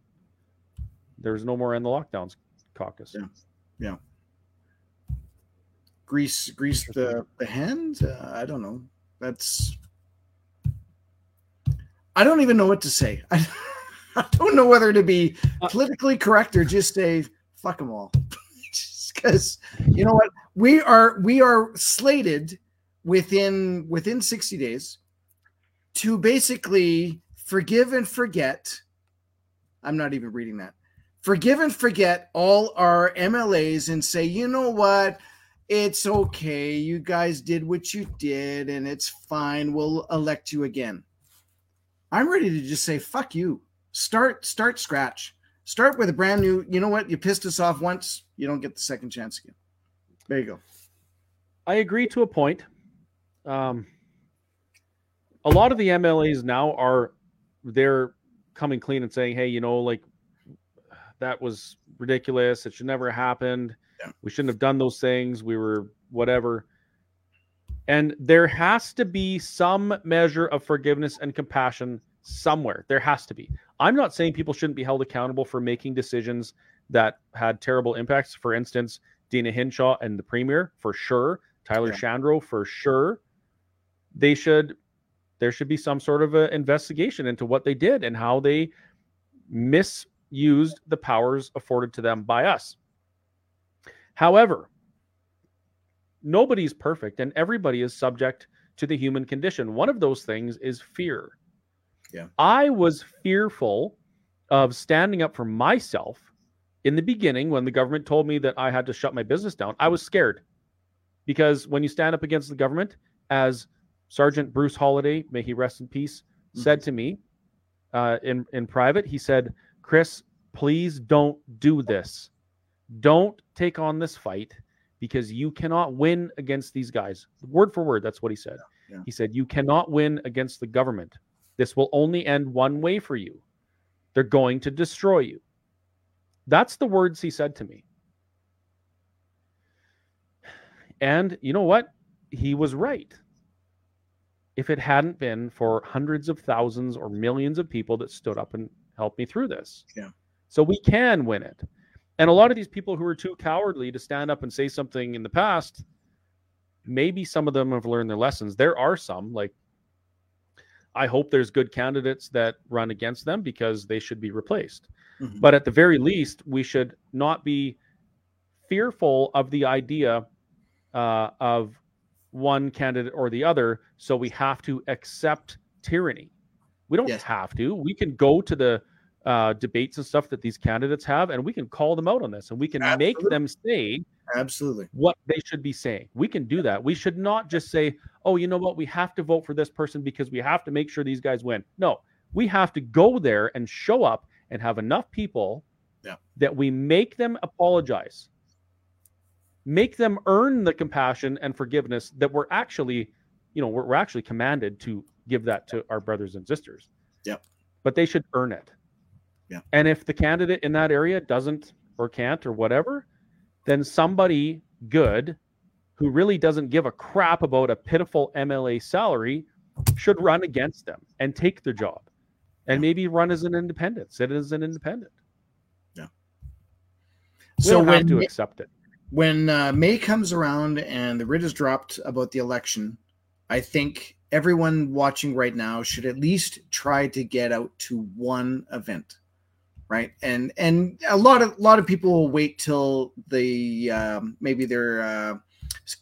there's no more in the lockdowns caucus. Yeah. Yeah. grease grease the the hand. Uh, I don't know. That's. I don't even know what to say. I, I don't know whether to be Uh, politically correct or just say fuck them all. Because you know what, we are we are slated within within sixty days to basically forgive and forget. I'm not even reading that. Forgive and forget all our MLAs and say, you know what? It's okay. You guys did what you did and it's fine. We'll elect you again. I'm ready to just say, fuck you. Start, start scratch. Start with a brand new, you know what? You pissed us off once, you don't get the second chance again. There you go. I agree to a point. Um, a lot of the MLAs now are they're coming clean and saying, "Hey, you know, like that was ridiculous. It should never have happened. Yeah. We shouldn't have done those things. We were whatever." And there has to be some measure of forgiveness and compassion somewhere. There has to be. I'm not saying people shouldn't be held accountable for making decisions that had terrible impacts. For instance, Deena Hinshaw and the premier, for sure. Tyler Yeah. Shandro, for sure. They should. There should be some sort of an investigation into what they did and how they misused the powers afforded to them by us. However, nobody's perfect and everybody is subject to the human condition. One of those things is fear. Yeah. I was fearful of standing up for myself in the beginning when the government told me that I had to shut my business down. I was scared because when you stand up against the government, as Sergeant Bruce Holiday, may he rest in peace, mm-hmm. said to me uh, in in private, he said, "Chris, please don't do this. Don't take on this fight because you cannot win against these guys." Word for word, that's what he said. Yeah. He said, "You cannot win against the government. This will only end one way for you. They're going to destroy you." That's the words he said to me. And you know what? He was right. If it hadn't been for hundreds of thousands or millions of people that stood up and helped me through this. Yeah. So we can win it. And a lot of these people who are too cowardly to stand up and say something in the past, maybe some of them have learned their lessons. There are some, like, I hope there's good candidates that run against them because they should be replaced. Mm-hmm. But at the very least, we should not be fearful of the idea uh, of one candidate or the other. So we have to accept tyranny. We don't yes. have to. We can go to the uh, debates and stuff that these candidates have, and we can call them out on this, and we can Absolutely. make them say Absolutely what they should be saying. We can do that. We should not just say, "Oh, you know what? We have to vote for this person because we have to make sure these guys win." No, we have to go there and show up and have enough people yeah. that we make them apologize make them earn the compassion and forgiveness that we're actually, you know, we're, we're actually commanded to give that to our brothers and sisters. Yeah. But they should earn it. Yeah. And if the candidate in that area doesn't or can't or whatever, then somebody good who really doesn't give a crap about a pitiful MLA salary should run against them and take their job and maybe run as an independent, sit as an independent. Yeah. We so when, have to accept it when uh, May comes around and the writ is dropped about the election, I think everyone watching right now should at least try to get out to one event, right? And and a lot of a lot of people will wait till the um, maybe their uh,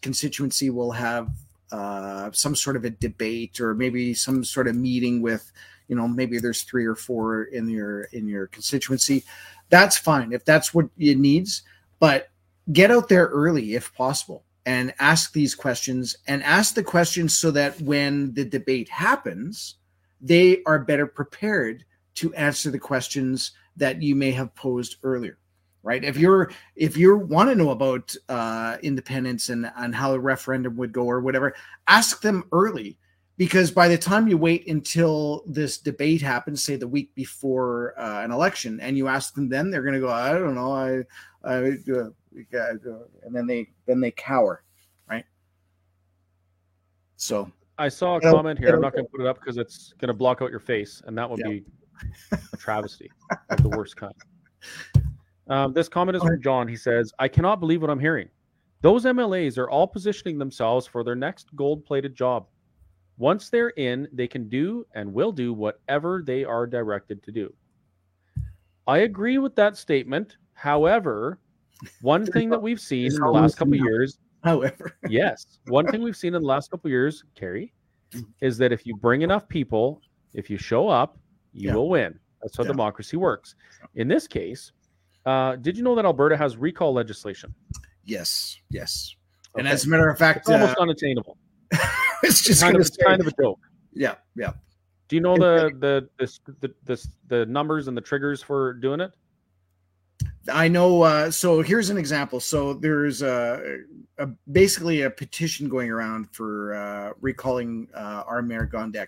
constituency will have uh, some sort of a debate or maybe some sort of meeting with you know maybe there's three or four in your in your constituency. That's fine if that's what it needs, but get out there early if possible and ask these questions and ask the questions so that when the debate happens, they are better prepared to answer the questions that you may have posed earlier right if you're if you want to know about uh, independence and and how a referendum would go or whatever ask them early because by the time you wait until this debate happens say the week before uh, an election and you ask them then they're going to go i don't know i i uh, and then they then they cower, right? So I saw a comment here. I'm not going to put it up because it's going to block out your face, and that would yeah. be a travesty of the worst kind. Um, this comment is from John. He says, "I cannot believe what I'm hearing. Those MLAs are all positioning themselves for their next gold-plated job. Once they're in, they can do and will do whatever they are directed to do." I agree with that statement. However, one thing that we've seen in the last couple years, however, yes, one thing we've seen in the last couple years, mm. is that if you bring enough people, if you show up, you yeah. will win. That's how yeah. democracy works. In this case, uh, did you know that Alberta has recall legislation? Yes, yes. Okay. And as a matter of fact, it's almost uh, unattainable. it's just kind of, kind of a joke. Yeah, yeah. Do you know the the the the, the numbers and the triggers for doing it? I know. Uh, so here's an example. So there's a, a, basically a petition going around for uh, recalling uh, our mayor Gondek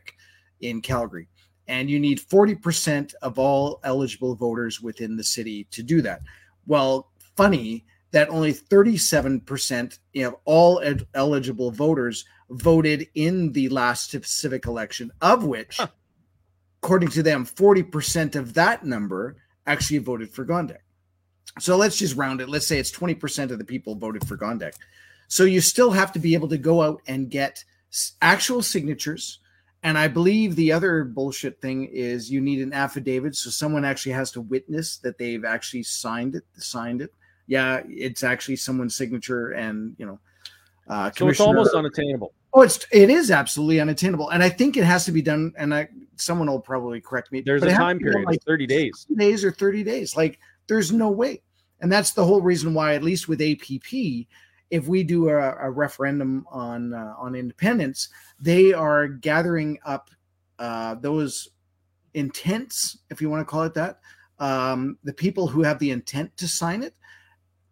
in Calgary, and you need 40% of all eligible voters within the city to do that. Well, funny that only 37% of all ed- eligible voters voted in the last civic election, of which, huh. according to them, 40% of that number actually voted for Gondek. So let's just round it. Let's say it's 20% of the people voted for Gondek. So you still have to be able to go out and get actual signatures And I believe the other bullshit thing is you need an affidavit, so someone actually has to witness that they've actually signed it. Signed it. Yeah, it's actually someone's signature, and you know, uh, so it's almost unattainable. Oh, it's it is absolutely unattainable, and I think it has to be done. And I someone will probably correct me. There's a time period, like thirty days, days or thirty days. Like there's no way, and that's the whole reason why, at least with APP, if we do a, a referendum on uh, on independence, they are gathering up uh, those intents, if you want to call it that, um, the people who have the intent to sign it.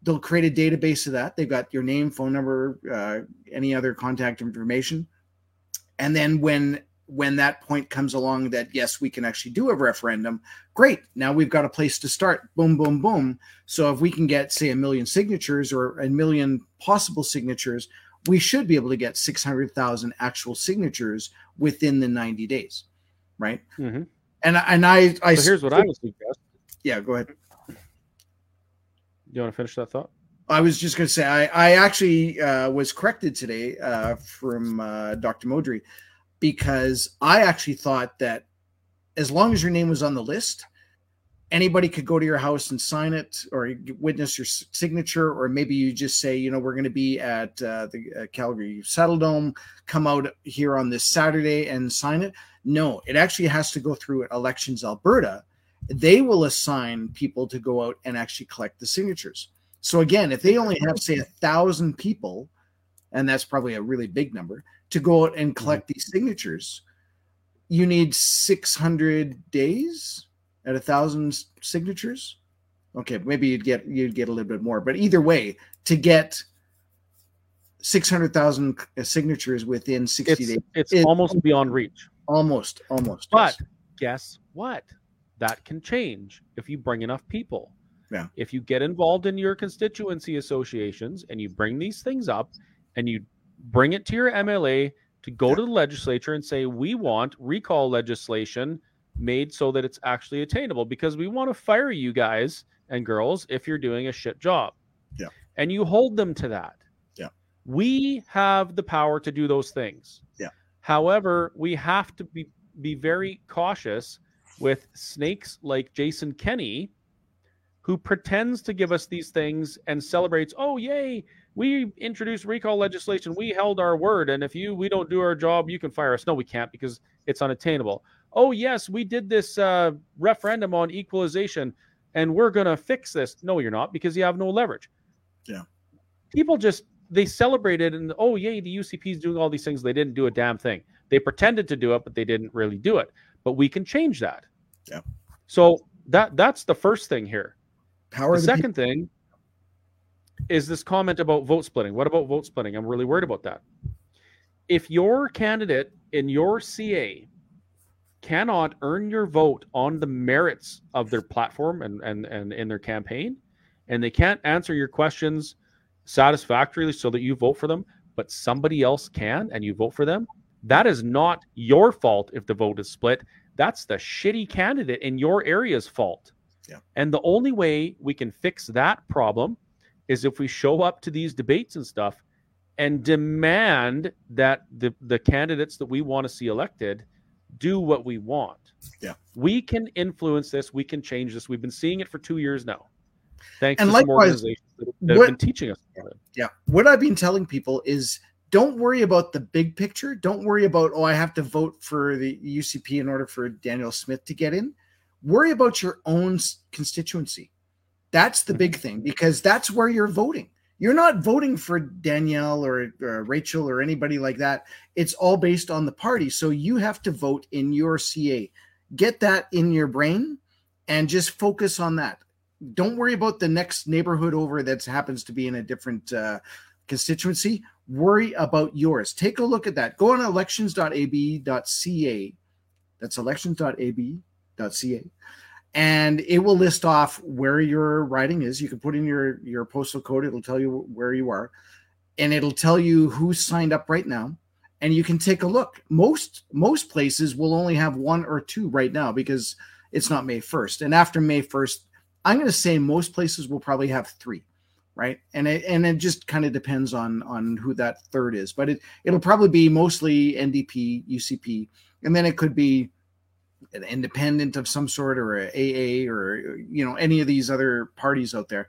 They'll create a database of that. They've got your name, phone number, uh, any other contact information, and then when when that point comes along that yes we can actually do a referendum great now we've got a place to start. Boom boom boom. So if we can get say a million signatures or a million possible signatures we should be able to get 600,000 actual signatures within the 90 days right? Mm-hmm. and and i i so here's what i was suggest. Yeah go ahead. You want to finish that thought? I was just going to say I, I actually uh, was corrected today uh, from uh, Dr. Modry because I actually thought that as long as your name was on the list, anybody could go to your house and sign it or witness your signature, or maybe you just say, you know, we're going to be at uh, the uh, Calgary Saddledome, come out here on this Saturday and sign it. No, it actually has to go through Elections Alberta. They will assign people to go out and actually collect the signatures. So again, if they only have say a thousand people, and that's probably a really big number, to go out and mm-hmm. collect these signatures, you need 600 days at a thousand signatures. Okay, maybe you'd get you'd get a little bit more, but either way, to get 600,000 signatures within 60 it's, days, it's, it's almost beyond reach. Almost, almost. But yes. guess what? That can change if you bring enough people. Yeah. If you get involved in your constituency associations and you bring these things up and you bring it to your MLA to go to the legislature and say, we want recall legislation made so that it's actually attainable because we want to fire you guys and girls if you're doing a shit job. Yeah. And you hold them to that. Yeah. We have the power to do those things. Yeah. However, we have to be be very cautious with snakes like Jason Kenney who pretends to give us these things and celebrates, "Oh, yay, we introduced recall legislation. We held our word, and if you we don't do our job, you can fire us. No, we can't because it's unattainable. Oh yes, we did this uh, referendum on equalization, and we're gonna fix this. No, you're not because you have no leverage. Yeah, people just they celebrated and oh yay, the UCP is doing all these things. They didn't do a damn thing. They pretended to do it, but they didn't really do it. But we can change that. Yeah. So that that's the first thing here. Power. The, the second people- thing is this comment about vote splitting. What about vote splitting? I'm really worried about that. If your candidate in your CA cannot earn your vote on the merits of their platform and, and, and in their campaign, and they can't answer your questions satisfactorily so that you vote for them, but somebody else can and you vote for them, that is not your fault if the vote is split. That's the shitty candidate in your area's fault. Yeah. And the only way we can fix that problem is if we show up to these debates and stuff and demand that the, the candidates that we want to see elected do what we want. Yeah. We can influence this. We can change this. We've been seeing it for two years now. Thanks and to likewise, some organizations that, that what, have been teaching us about it. Yeah. What I've been telling people is don't worry about the big picture. Don't worry about, oh, I have to vote for the UCP in order for Danielle Smith to get in. Worry about your own constituency. That's the big thing because that's where you're voting. You're not voting for Danielle or, or, Rachel or anybody like that. It's all based on the party. So you have to vote in your CA. Get that in your brain and just focus on that. Don't worry about the next neighborhood over that happens to be in a different uh, constituency. Worry about yours. Take a look at that. Go on elections.ab.ca. That's elections.ab.ca and it will list off where your writing is. You can put in your your postal code; it'll tell you where you are, and it'll tell you who's signed up right now. And you can take a look. Most most places will only have one or two right now because it's not May first. And after May first, I'm going to say most places will probably have three. right? And it and it just kind of depends on on who that third is, but it it'll probably be mostly NDP, UCP, and then it could be an independent of some sort or a AA or you know any of these other parties out there.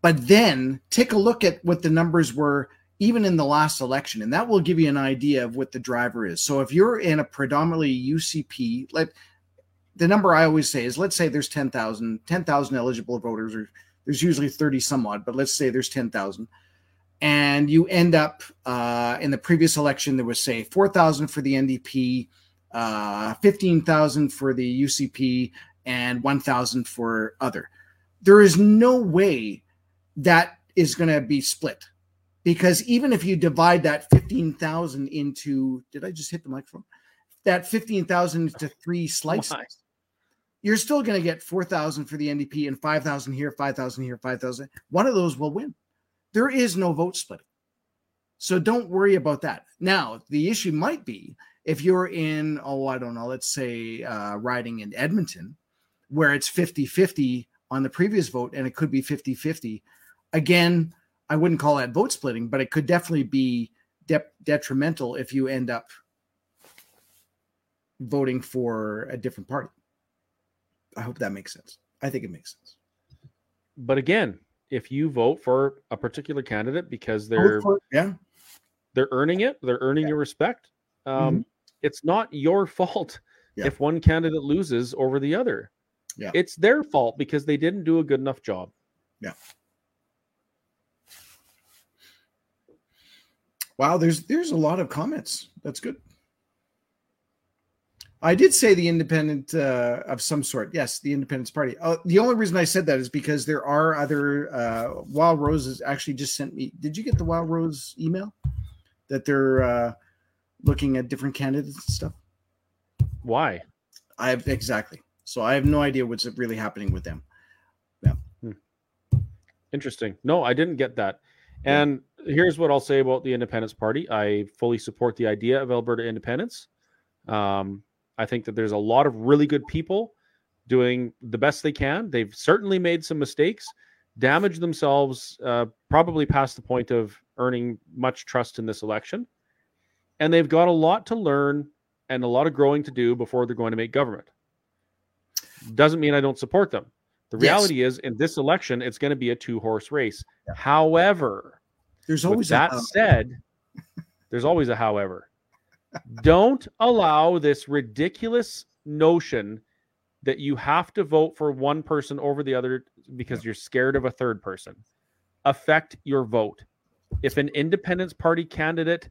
But then take a look at what the numbers were even in the last election, and that will give you an idea of what the driver is. So if you're in a predominantly UCP, like the number I always say is let's say there's 10,000, 10,000 eligible voters, or there's usually 30 some odd, but let's say there's 10,000. And you end up uh, in the previous election, there was say 4,000 for the NDP, uh, 15,000 for the UCP, and 1,000 for other. There is no way that is going to be split because even if you divide that 15,000 into, did I just hit the microphone? That 15,000 to three slices, you're still going to get 4,000 for the NDP and 5,000 here, 5,000 here, 5,000. One of those will win. There is no vote splitting. So don't worry about that. Now, the issue might be if you're in, oh, I don't know, let's say uh, riding in Edmonton, where it's 50 50 on the previous vote and it could be 50 50. Again, I wouldn't call that vote splitting, but it could definitely be de- detrimental if you end up voting for a different party. I hope that makes sense. I think it makes sense. But again, if you vote for a particular candidate because they're for, yeah they're earning it, they're earning yeah. your respect. Um, mm-hmm it's not your fault yeah. if one candidate loses over the other. Yeah. It's their fault because they didn't do a good enough job. Yeah. Wow, there's there's a lot of comments. That's good. I did say the independent uh, of some sort. Yes, the Independence Party. Uh, the only reason I said that is because there are other. Uh, Wild Roses actually just sent me. Did you get the Wild Rose email that they're uh, looking at different candidates and stuff. Why? I have exactly. So I have no idea what's really happening with them. Yeah. Hmm. Interesting. No, I didn't get that. And yeah. here's what I'll say about the Independence Party. I fully support the idea of Alberta independence. Um, I think that there's a lot of really good people doing the best they can. They've certainly made some mistakes, damaged themselves, uh, probably past the point of earning much trust in this election and they've got a lot to learn and a lot of growing to do before they're going to make government. Doesn't mean I don't support them. The reality yes. is, in this election, it's going to be a two horse race. Yeah. However, there's always that said. there's always a however. don't allow this ridiculous notion that you have to vote for one person over the other because you're scared of a third person affect your vote. If an independence party candidate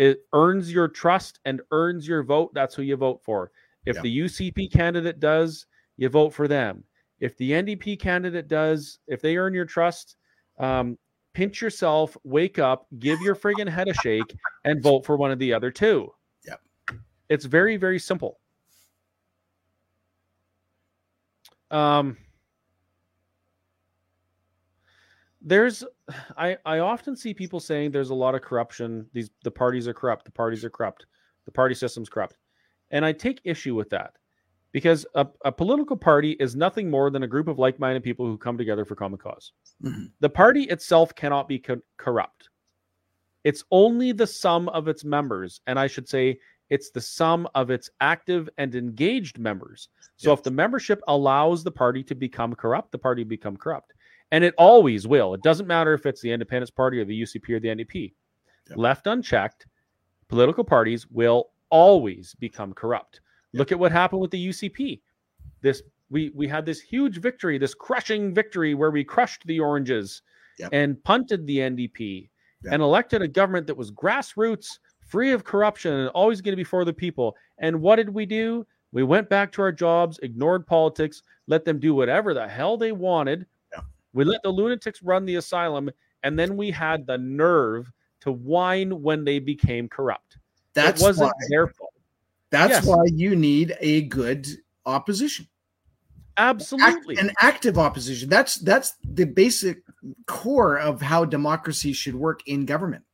it earns your trust and earns your vote, that's who you vote for. If yeah. the UCP candidate does, you vote for them. If the NDP candidate does, if they earn your trust, um, pinch yourself, wake up, give your friggin' head a shake, and vote for one of the other two. Yep. It's very, very simple. Um, there's I I often see people saying there's a lot of corruption. These the parties are corrupt. The parties are corrupt. The party system's corrupt, and I take issue with that because a, a political party is nothing more than a group of like-minded people who come together for common because mm-hmm. The party itself cannot be co- corrupt. It's only the sum of its members, and I should say it's the sum of its active and engaged members. So yes. if the membership allows the party to become corrupt, the party become corrupt and it always will. It doesn't matter if it's the Independence Party or the UCP or the NDP. Yep. Left unchecked, political parties will always become corrupt. Yep. Look at what happened with the UCP. This we we had this huge victory, this crushing victory where we crushed the oranges yep. and punted the NDP and elected a government that was grassroots, free of corruption, and always going to be for the people. And what did we do? We went back to our jobs, ignored politics, let them do whatever the hell they wanted we let the lunatics run the asylum, and then we had the nerve to whine when they became corrupt. That wasn't why, their fault. That's yes. why you need a good opposition. Absolutely. An active opposition. That's that's the basic core of how democracy should work in government.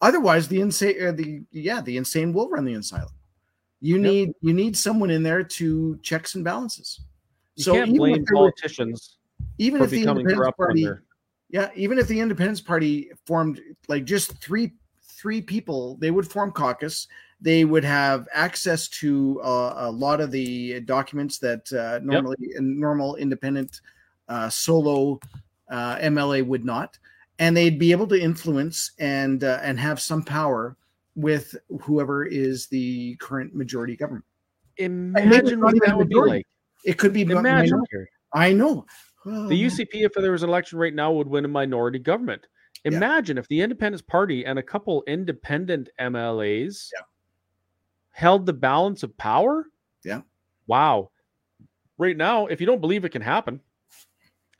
Otherwise, the insane uh, the yeah, the insane will run the asylum. You yep. need you need someone in there to checks and balances. You so can't blame politicians even if the Independence Party, Yeah, even if the Independence Party formed like just three three people, they would form caucus. They would have access to uh, a lot of the documents that uh, normally yep. normal independent uh, solo uh, MLA would not, and they'd be able to influence and uh, and have some power with whoever is the current majority government. Imagine what that would be like. It could be. Imagine. I know. Oh, the UCP, if there was an election right now, would win a minority government. Imagine yeah. if the Independence Party and a couple independent MLAs yeah. held the balance of power. Yeah. Wow. Right now, if you don't believe it can happen,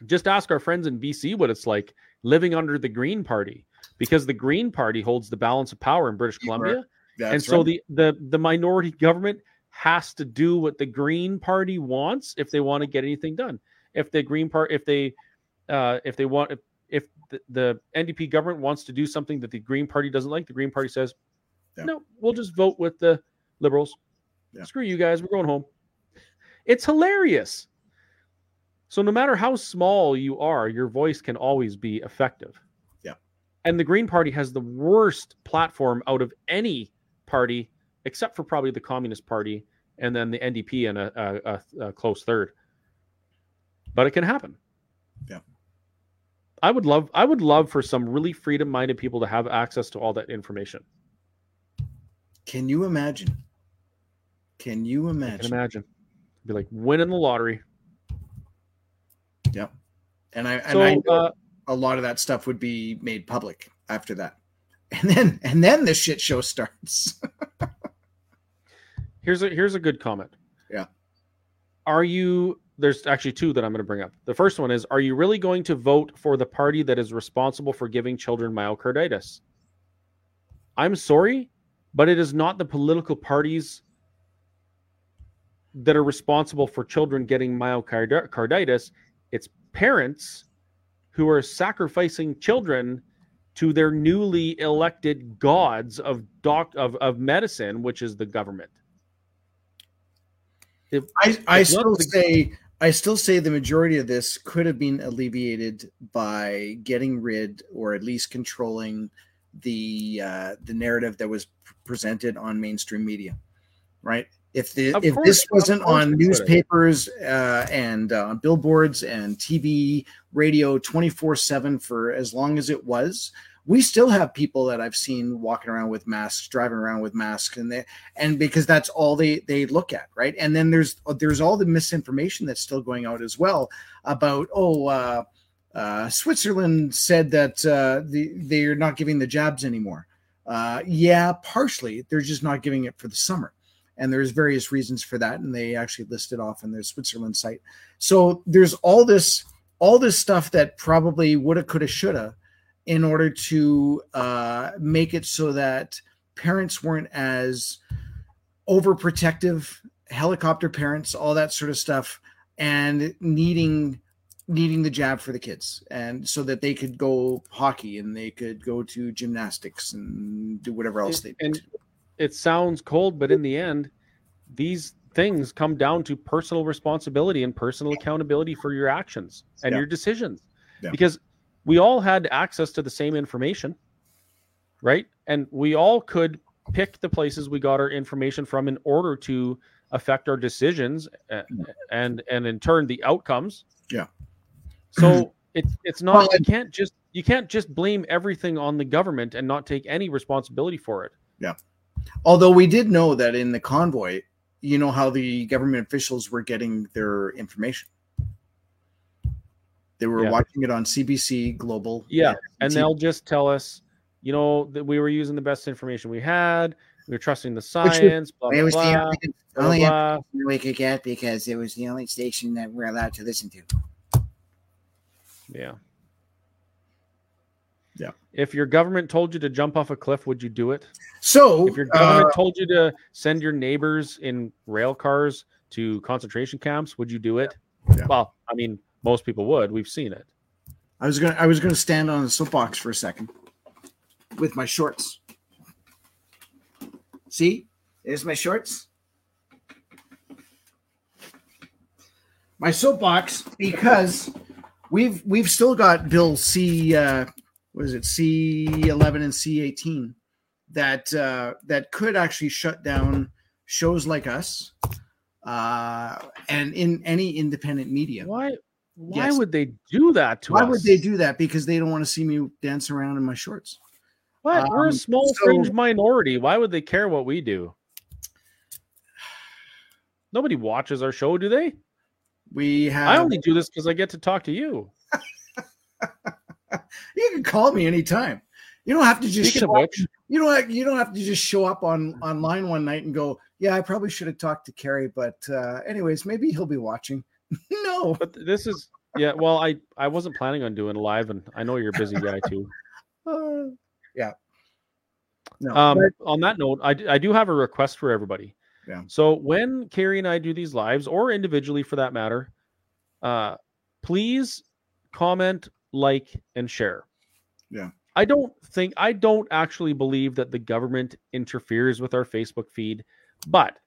just ask our friends in BC what it's like living under the Green Party because the Green Party holds the balance of power in British Columbia. and so right. the, the the minority government has to do what the Green Party wants if they want to get anything done. If the Green Party, if they, uh, if they want, if, if the, the, NDP government wants to do something that the Green Party doesn't like, the Green Party says, yeah. no, we'll just vote with the Liberals. Yeah. Screw you guys, we're going home. It's hilarious. So no matter how small you are, your voice can always be effective. Yeah. And the Green Party has the worst platform out of any party, except for probably the Communist Party and then the NDP and a, a, a close third. But it can happen. Yeah. I would love I would love for some really freedom minded people to have access to all that information. Can you imagine? Can you imagine? Can imagine. Be like winning the lottery. Yep. And I and so, I know uh, a lot of that stuff would be made public after that. And then and then the shit show starts. here's a here's a good comment. Yeah. Are you there's actually two that I'm going to bring up. The first one is Are you really going to vote for the party that is responsible for giving children myocarditis? I'm sorry, but it is not the political parties that are responsible for children getting myocarditis. It's parents who are sacrificing children to their newly elected gods of doc of, of medicine, which is the government. If, I, I still the, say I still say the majority of this could have been alleviated by getting rid or at least controlling the uh, the narrative that was presented on mainstream media, right? If the of if course, this wasn't on newspapers uh, and uh, billboards and TV, radio, twenty four seven for as long as it was, we still have people that I've seen walking around with masks, driving around with masks, and they and because that's all they they look at, right? And then there's there's all the misinformation that's still going out as well about oh. Uh, uh, Switzerland said that uh, the, they're not giving the jabs anymore. Uh, yeah, partially. They're just not giving it for the summer. And there's various reasons for that. And they actually listed off in their Switzerland site. So there's all this, all this stuff that probably woulda, coulda, shoulda in order to uh, make it so that parents weren't as overprotective, helicopter parents, all that sort of stuff, and needing needing the jab for the kids and so that they could go hockey and they could go to gymnastics and do whatever else they and it sounds cold but in the end these things come down to personal responsibility and personal accountability for your actions and yeah. your decisions yeah. because we all had access to the same information, right? And we all could pick the places we got our information from in order to affect our decisions and and in turn the outcomes. Yeah. So it's it's not well, you can't just you can't just blame everything on the government and not take any responsibility for it. Yeah. Although we did know that in the convoy, you know how the government officials were getting their information. They were yeah. watching it on CBC Global. Yeah, and they'll just tell us, you know, that we were using the best information we had. We were trusting the science. Blah, it was blah, the only, blah, only blah. we could get because it was the only station that we're allowed to listen to. Yeah. Yeah. If your government told you to jump off a cliff, would you do it? So, if your government uh, told you to send your neighbors in rail cars to concentration camps, would you do it? Yeah. Well, I mean, most people would. We've seen it. I was gonna I was gonna stand on the soapbox for a second with my shorts. See, there's my shorts. My soapbox because we've we've still got Bill C. Uh, what is it? C eleven and C eighteen that uh, that could actually shut down shows like us uh, and in any independent media. Why? Why Yes. would they do that to Why us? would they do that? Because they don't want to see me dance around in my shorts. What? We're Um, a small so- fringe minority. Why would they care what we do? Nobody watches our show, do they? We have. I only do this because I get to talk to you. You can call me anytime. You don't have to just Speaking show up. which, You don't. Have, you don't have to just show up on online one night and go, "Yeah, I probably should have talked to Kerry, but uh, anyways, maybe he'll be watching." no, but this is yeah. Well, I I wasn't planning on doing live, and I know you're a busy guy too. Uh, yeah. No, Um, but- on that note, I, I do have a request for everybody. Yeah. So when Kerry and I do these lives, or individually for that matter, uh, please comment, like, and share. Yeah. I don't think I don't actually believe that the government interferes with our Facebook feed, but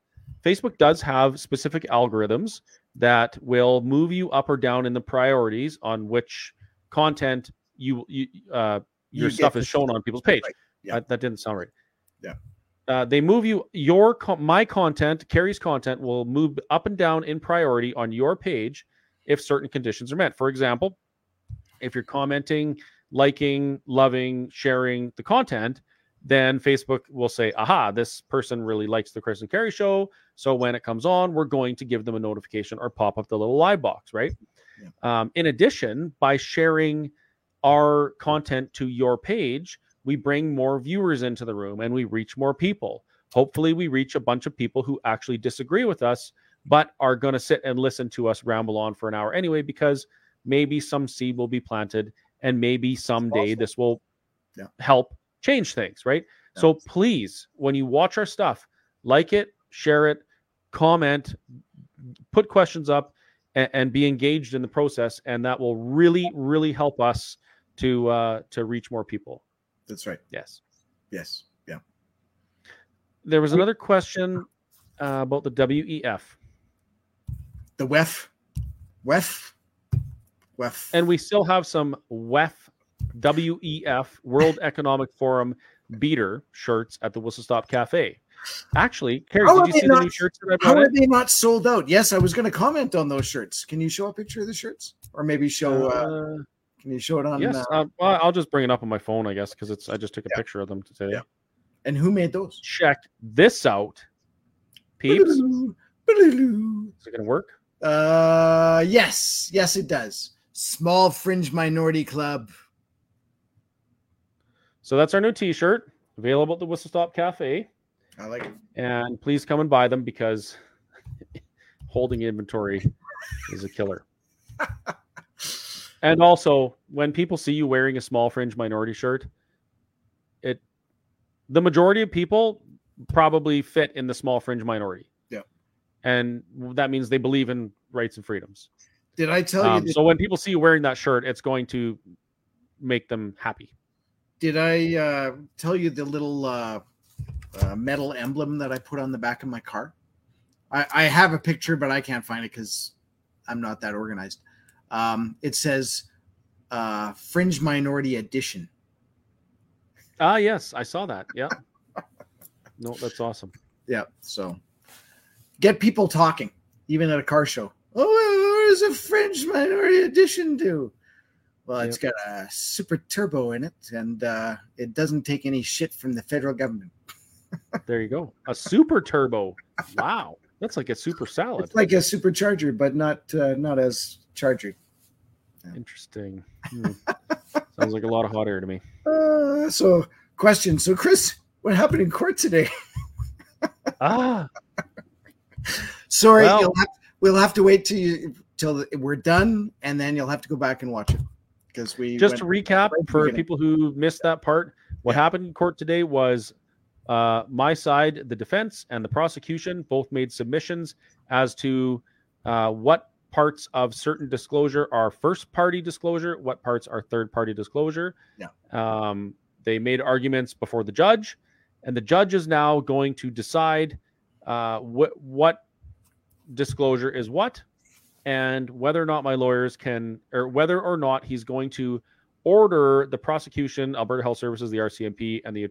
Facebook does have specific algorithms that will move you up or down in the priorities on which content you you uh, your You stuff is shown on people's page. Right. Yeah. That, that didn't sound right. Yeah. Uh, they move you your my content, Kerry's content will move up and down in priority on your page if certain conditions are met. For example, if you're commenting, liking, loving, sharing the content, then Facebook will say, "Aha, this person really likes the Chris and Kerry show." So when it comes on, we're going to give them a notification or pop up the little live box, right? Um, in addition, by sharing our content to your page, we bring more viewers into the room and we reach more people. Hopefully, we reach a bunch of people who actually disagree with us, but are going to sit and listen to us ramble on for an hour anyway, because maybe some seed will be planted and maybe someday possible. this will Yeah. help change things, right? Yeah. So please, when you watch our stuff, like it, share it, comment, put questions up, and, and be engaged in the process, and that will really, really help us to uh, to reach more people. that's right. Yes. Yes. Yeah. There was another question uh, about the WEF, The WEF, WEF, WEF. and we still have some WEF, WEF, World Economic Forum beater shirts at the Whistle Stop Cafe. Actually, Kerry, How did you see the new not- shirts that I How are they not sold out? Yes, I was going to comment on those shirts. Can you show a picture of the shirts, or maybe show? Uh, Uh, can you show it on? yes, uh, uh, well, I'll just bring it up on my phone, I guess, because it's I just took a Yeah. picture of them today. Yeah. and who made those? Check this out, peeps. Is it gonna work? Uh, yes, yes, it does. Small fringe minority club. So that's our new T-shirt available at the Whistle Stop Cafe, I like it. and please come and buy them because holding inventory is a killer. and also, when people see you wearing a small fringe minority shirt, it the majority of people probably fit in the small fringe minority. Yeah. and that means they believe in rights and freedoms. Did I tell Um, you? That, so when people see you wearing that shirt, it's going to make them happy. Did I uh, tell you the little uh, uh, metal emblem that I put on the back of my car? I, I have a picture, but I can't find it because I'm not that organized. Um, it says uh, "Fringe Minority Edition." Ah, yes, I saw that. Yeah. no, that's awesome. Yeah, so get people talking, even at a car show. Oh, what does a Fringe Minority Edition do? Well, it's got a super turbo in it, and uh, it doesn't take any shit from the federal government. There you go. A super turbo. Wow. That's like a super salad. It's like a supercharger, but not uh, not as charger. Interesting. Hmm. Sounds like a lot of hot air to me. Uh, so, question. So, Chris, what happened in court today? Ah, Sorry, Well- you'll have, we'll have to wait till you, till we're done, and then you'll have to go back and watch it because we just to recap right at the for beginning. people who missed that part, what happened in court today was uh, my side, the defense, and the prosecution both made submissions as to uh, what parts of certain disclosure are first party disclosure, what parts are third party disclosure. Yeah. Um, they made arguments before the judge, and the judge is now going to decide uh, what what disclosure is what. And whether or not my lawyers can, or whether or not he's going to order the prosecution, Alberta Health Services, the RCMP, and the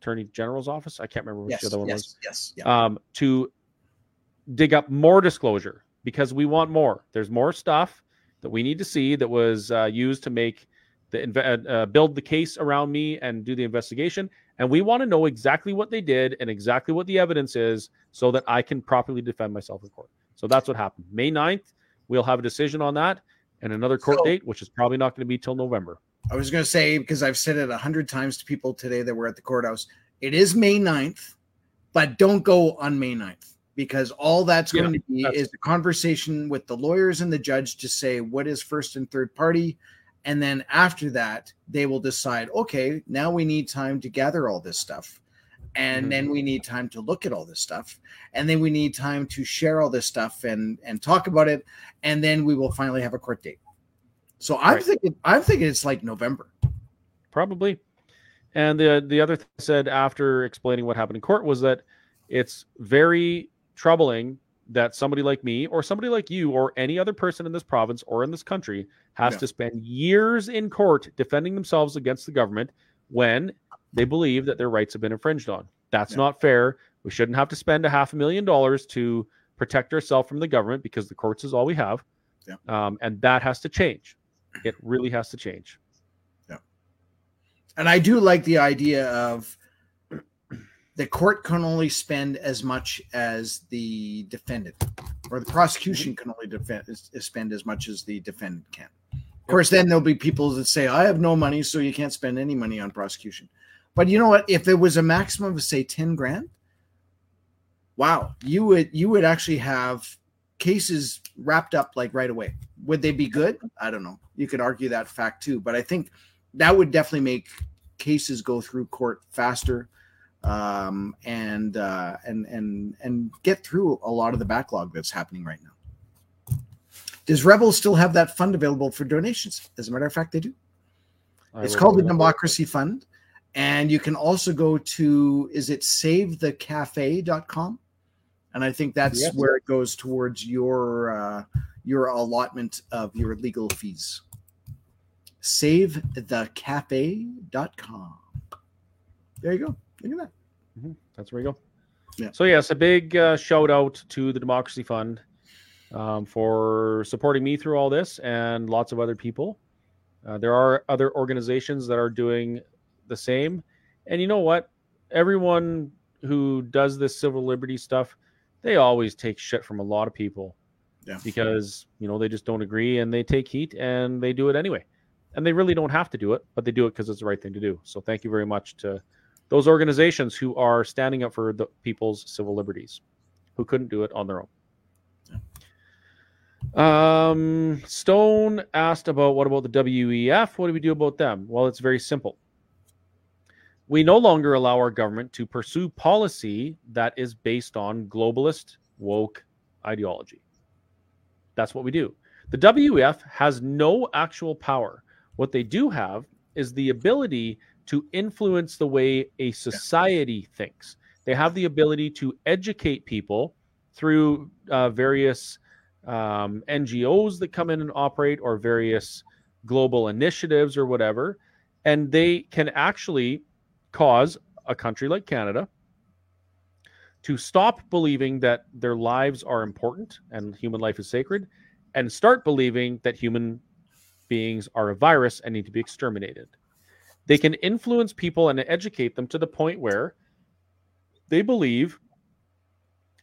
Attorney General's office. I can't remember which Yes, the other one yes, was. yes, yeah. Um, to dig up more disclosure because we want more. There's more stuff that we need to see that was uh, used to make the uh, build the case around me and do the investigation. And we want to know exactly what they did and exactly what the evidence is so that I can properly defend myself in court. So that's what happened. May 9th, we'll have a decision on that and another court So- date, which is probably not going to be till November. I was going to say because I've said it a hundred times to people today that were at the courthouse. It is May 9th, but don't go on May 9th because all that's Yeah, going to be is a conversation with the lawyers and the judge to say what is first and third party. And then after that, they will decide, okay, now we need time to gather all this stuff. And then mm-hmm. we need time to look at all this stuff. And then we need time to share all this stuff and and talk about it. And then we will finally have a court date. So I'm Right. thinking I'm thinking it's like November. Probably. And the the other thing said after explaining what happened in court was that it's very troubling that somebody like me or somebody like you or any other person in this province or in this country has Yeah. to spend years in court defending themselves against the government when they believe that their rights have been infringed on. That's Yeah. not fair. We shouldn't have to spend a half a million dollars to protect ourselves from the government because the courts is all we have. Yeah. Um, and that has to change. It really has to change. Yeah. And I do like the idea of the court can only spend as much as the defendant, or the prosecution can only defend, spend as much as the defendant can. Of course, then there'll be people that say, I have no money, so you can't spend any money on prosecution. But you know what? If it was a maximum of say 10 grand, wow, you would you would actually have cases wrapped up like right away. Would they be good? I don't know. You could argue that fact too, but I think that would definitely make cases go through court faster um, and uh, and and and get through a lot of the backlog that's happening right now. Does Rebel still have that fund available for donations? As a matter of fact, they do. I It's called the look it up. Democracy Fund. And you can also go to, is it savethecafe.com? And I think that's Yes. where it goes towards your uh, your allotment of your legal fees. Savethecafe.com. There you go. Look at that. Mhm. That's where you go. Yeah. So yes, a big uh, shout out to the Democracy Fund um, for supporting me through all this and lots of other people. Uh, there are other organizations that are doing the same, and you know what? Everyone who does this civil liberty stuff, they always take shit from a lot of people Yeah. because you know they just don't agree and they take heat and they do it anyway, and they really don't have to do it, but they do it because it's the right thing to do. So thank you very much to those organizations who are standing up for the people's civil liberties, who couldn't do it on their own. Um, Stone asked about what about the WEF? What do we do about them? Well, it's very simple. We no longer allow our government to pursue policy that is based on globalist woke ideology. That's what we do. The WEF has no actual power. What they do have is the ability to influence the way a society thinks. They have the ability to educate people through uh, various um, NGOs that come in and operate or various global initiatives or whatever. And they can actually cause a country like Canada to stop believing that their lives are important and human life is sacred and start believing that human beings are a virus and need to be exterminated. They can influence people and educate them to the point where they believe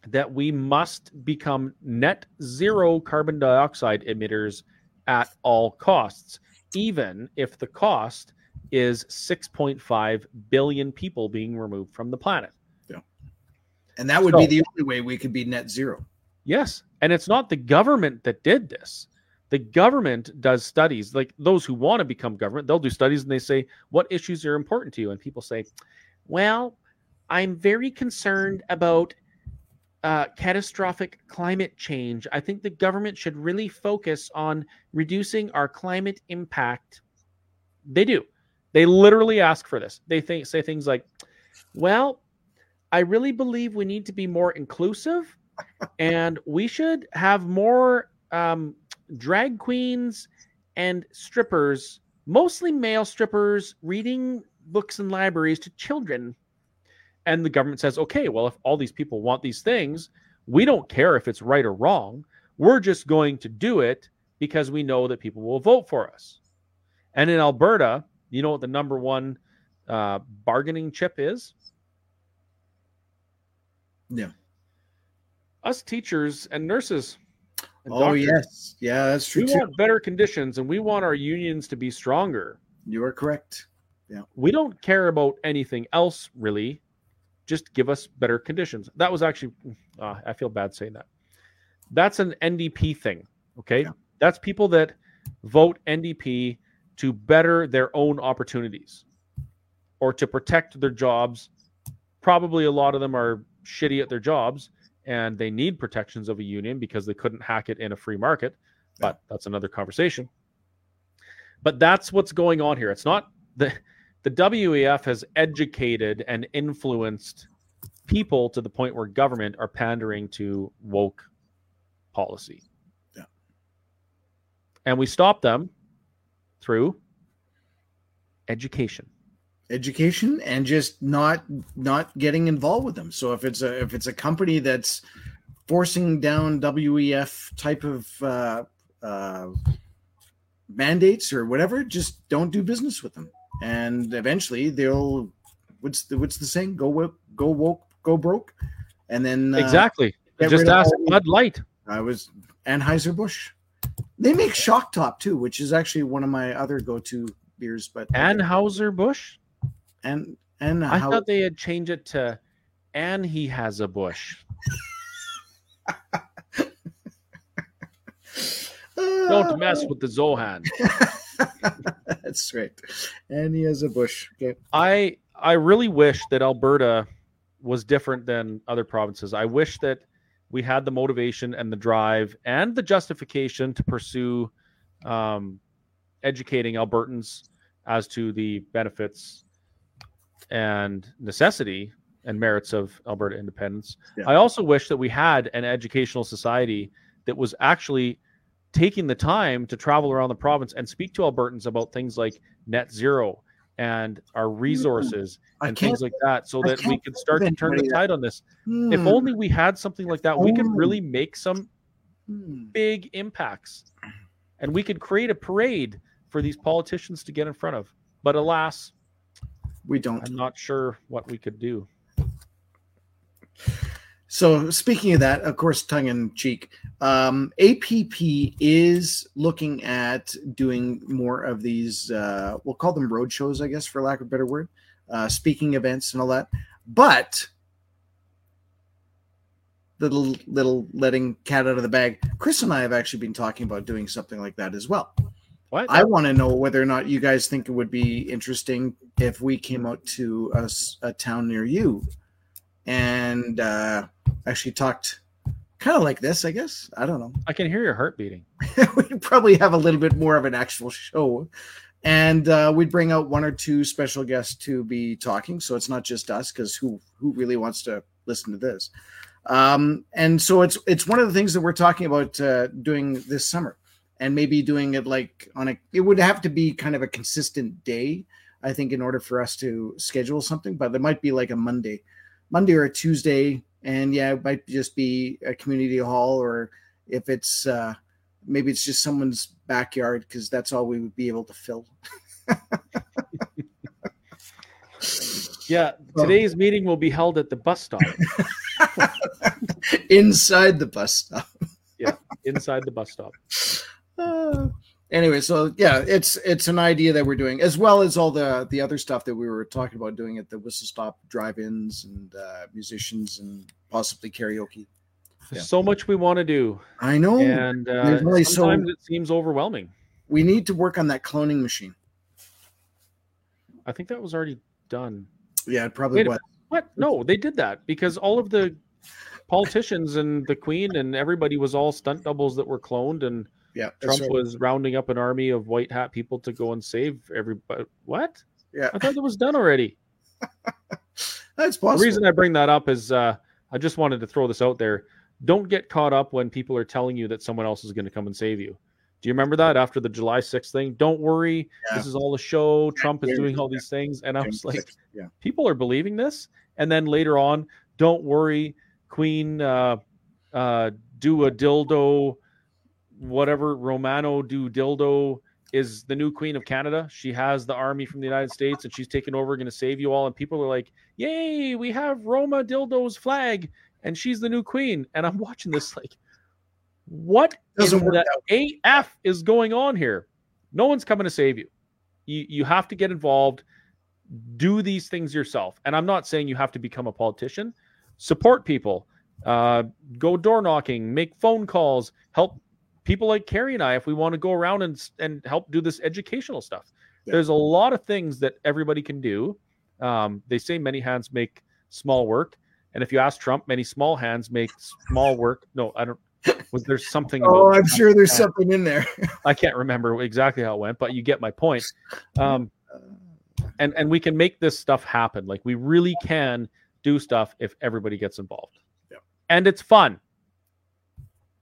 that we must become net zero carbon dioxide emitters at all costs, even if the cost is 6.5 billion people being removed from the planet. Yeah. And that would So- be the only way we could be net zero. Yes. And it's not the government that did this. The government does studies, like those who want to become government, they'll do studies and they say, What issues are important to you? And people say, Well, I'm very concerned about uh, catastrophic climate change. I think the government should really focus on reducing our climate impact. They do. They literally ask for this. They think, say things like, Well, I really believe we need to be more inclusive and we should have more um, drag queens and strippers, mostly male strippers, reading books in libraries to children. And the government says, okay, well, if all these people want these things, we don't care if it's right or wrong. We're just going to do it because we know that people will vote for us. And in Alberta, you know what the number one uh, bargaining chip is? Yeah. Us teachers and nurses. and Oh doctors. yes, yeah, that's true We too. want better conditions and we want our unions to be stronger. You are correct. Yeah. We don't care about anything else really. Just give us better conditions. That was actually, uh, I feel bad saying that. That's an NDP thing. Okay. Yeah. That's people that vote NDP to better their own opportunities or to protect their jobs. Probably a lot of them are shitty at their jobs and they need protections of a union because they couldn't hack it in a free market. But that's another conversation. But that's what's going on here. It's not the the WEF has educated and influenced people to the point where government are pandering to woke policy. Yeah. And we stop them through education. education and just not not getting involved with them. So if it's a if it's a company that's forcing down WEF type of uh, uh, mandates or whatever, just don't do business with them. And eventually they'll what's the what's the saying? Go woke, go woke, go broke. And then uh, exactly. Just ask Bud Light. I was Anheuser Busch. They make Shock Top too, which is actually one of my other go-to beers. But Anheuser Busch. and and I thought they had changed it to and he has a bush. Don't mess with the Zohan. That's right. And he has a bush. Okay. I I really wish that Alberta was different than other provinces. I wish that we had the motivation and the drive and the justification to pursue um, educating Albertans as to the benefits and necessity and merits of Alberta independence. Yeah. I also wish that we had an educational society that was actually taking the time to travel around the province and speak to Albertans about things like net zero and our resources I and things like that so I that we can't start to turn the tide on this. If Hmm, only we had something like that, we could really make some hmm. big impacts and we could create a parade for these politicians to get in front of. But alas, we don't. I'm not sure what we could do. So speaking of that, of course, tongue in cheek, um, APP is looking at doing more of these. Uh, we'll call them road shows, I guess, for lack of a better word, uh, speaking events and all that. But little little letting cat out of the bag. Chris and I have actually been talking about doing something like that as well. What? I want to know whether or not you guys think it would be interesting if we came out to a town near you and uh, actually talked kind of like this, I guess. I don't know. I can hear your heart beating. we'd probably have a little bit more of an actual show. And uh, we'd bring out one or two special guests to be talking. So it's not just us, because who who really wants to listen to this? Um, and so it's it's one of the things that we're talking about uh, doing this summer, and maybe doing it like on a. It would have to be kind of a consistent day, I think, in order for us to schedule something. But it might be like a Monday, Monday or a Tuesday, and yeah, it might just be a community hall, or if it's uh, maybe it's just someone's backyard because that's all we would be able to fill. Yeah, today's meeting will be held at the bus stop, inside the bus stop. Yeah, inside the bus stop. Uh, anyway, so yeah, it's it's an idea that we're doing, as well as all the the other stuff that we were talking about doing at the whistle stop drive-ins and uh, musicians and possibly karaoke. There's so much we want to do, I know and uh, There's only so- sometimes it seems overwhelming. we need to work on that cloning machine. I think that was already done. Yeah, it probably was. What? No, they did that because all of the politicians and the Queen and everybody was all stunt doubles that were cloned, and Yeah, Trump right. was rounding up an army of white hat people to go and save everybody. What? Yeah, I thought it was done already. that's possible. The reason I bring that up is uh, I just wanted to throw this out there. don't get caught up when people are telling you that someone else is going to come and save you. Do you remember that after the July 6th thing? Don't worry, Yeah. this is all a show. Trump is doing all these things, and I was like, yeah. people are believing this. And then later on, don't worry, Queen, uh, uh, do a dildo, whatever Romano do dildo is the new Queen of Canada. She has the army from the United States, and she's taking over, going to save you all. And people are like, "Yay, we have Roma dildo's flag, and she's the new queen." And I'm watching this like, what Doesn't work the out. AF is going on here? No one's coming to save you. You you have to get involved. Do these things yourself. And I'm not saying you have to become a politician. Support people. Uh, go door knocking. Make phone calls. Help people like Kerry and I if we want to go around and and help do this educational stuff. Yeah. There's a lot of things that everybody can do. Um, they say many hands make small work, and if you ask Trump, many small hands make small work. No, I don't. Was there something? Oh, I'm sure there's Uh, something in there. I can't remember exactly how it went, but you get my point. Um, and and we can make this stuff happen. Like we really can do stuff if everybody gets involved. Yeah. And it's fun.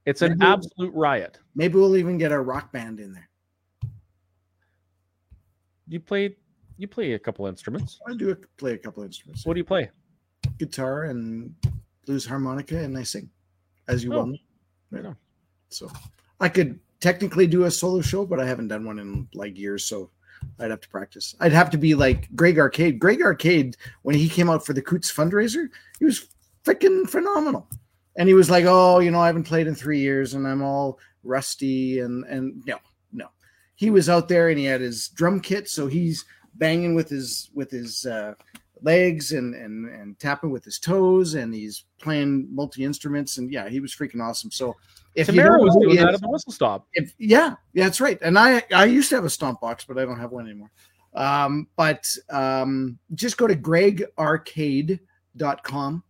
It's an Maybe- absolute riot. Maybe we'll even get a rock band in there. You play you play a couple instruments. I do play a couple instruments. What do you play? Guitar and blues harmonica, and I sing, as you Oh. well know. Right. Yeah. Oh. So I could technically do a solo show, but I haven't done one in like years, so I'd have to practice. I'd have to be like Greg Arcade. Greg Arcade, when he came out for the Coutts fundraiser, he was freaking phenomenal. And he was like, "Oh, you know, I haven't played in three years, and I'm all rusty." And and no, no, he was out there and he had his drum kit, so he's banging with his with his uh, legs and and and tapping with his toes, and he's playing multi instruments, and yeah, he was freaking awesome. So if you Tamara was doing that at the whistle stop. if yeah, yeah, that's right. And I I used to have a stomp box, but I don't have one anymore. Um, but um, just go to gregarcade.com,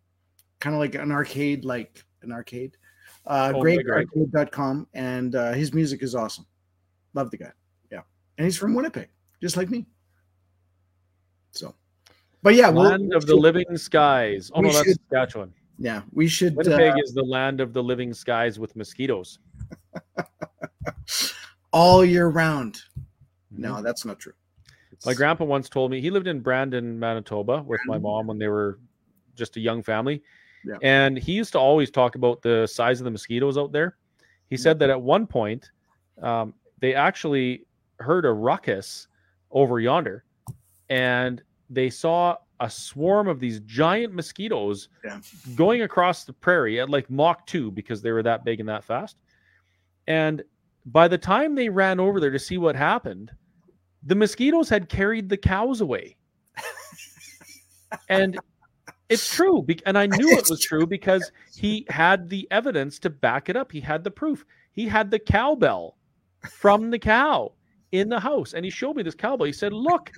kind of like an arcade, like an arcade. Uh, Oh, God. and uh, his music is awesome. Love the guy. Yeah, and he's from Winnipeg, just like me. So, but yeah, we'll- Land of the living skies. Oh no, that's should- Saskatchewan. yeah, we should. Winnipeg Uh, is the land of the living skies with mosquitoes. all year round. No, Mhm. that's not true. My grandpa once told me he lived in Brandon, Manitoba with my mom when they were just a young family. Yeah. And he used to always talk about the size of the mosquitoes out there. He said that at one point, um, they actually heard a ruckus over yonder and they saw a swarm of these giant mosquitoes Yeah. going across the prairie at like Mach 2 because they were that big and that fast. And by the time they ran over there to see what happened, the mosquitoes had carried the cows away. and it's true. And I knew it was true because he had the evidence to back it up. He had the proof. He had the cowbell from the cow in the house. And he showed me this cowbell. He said, Look,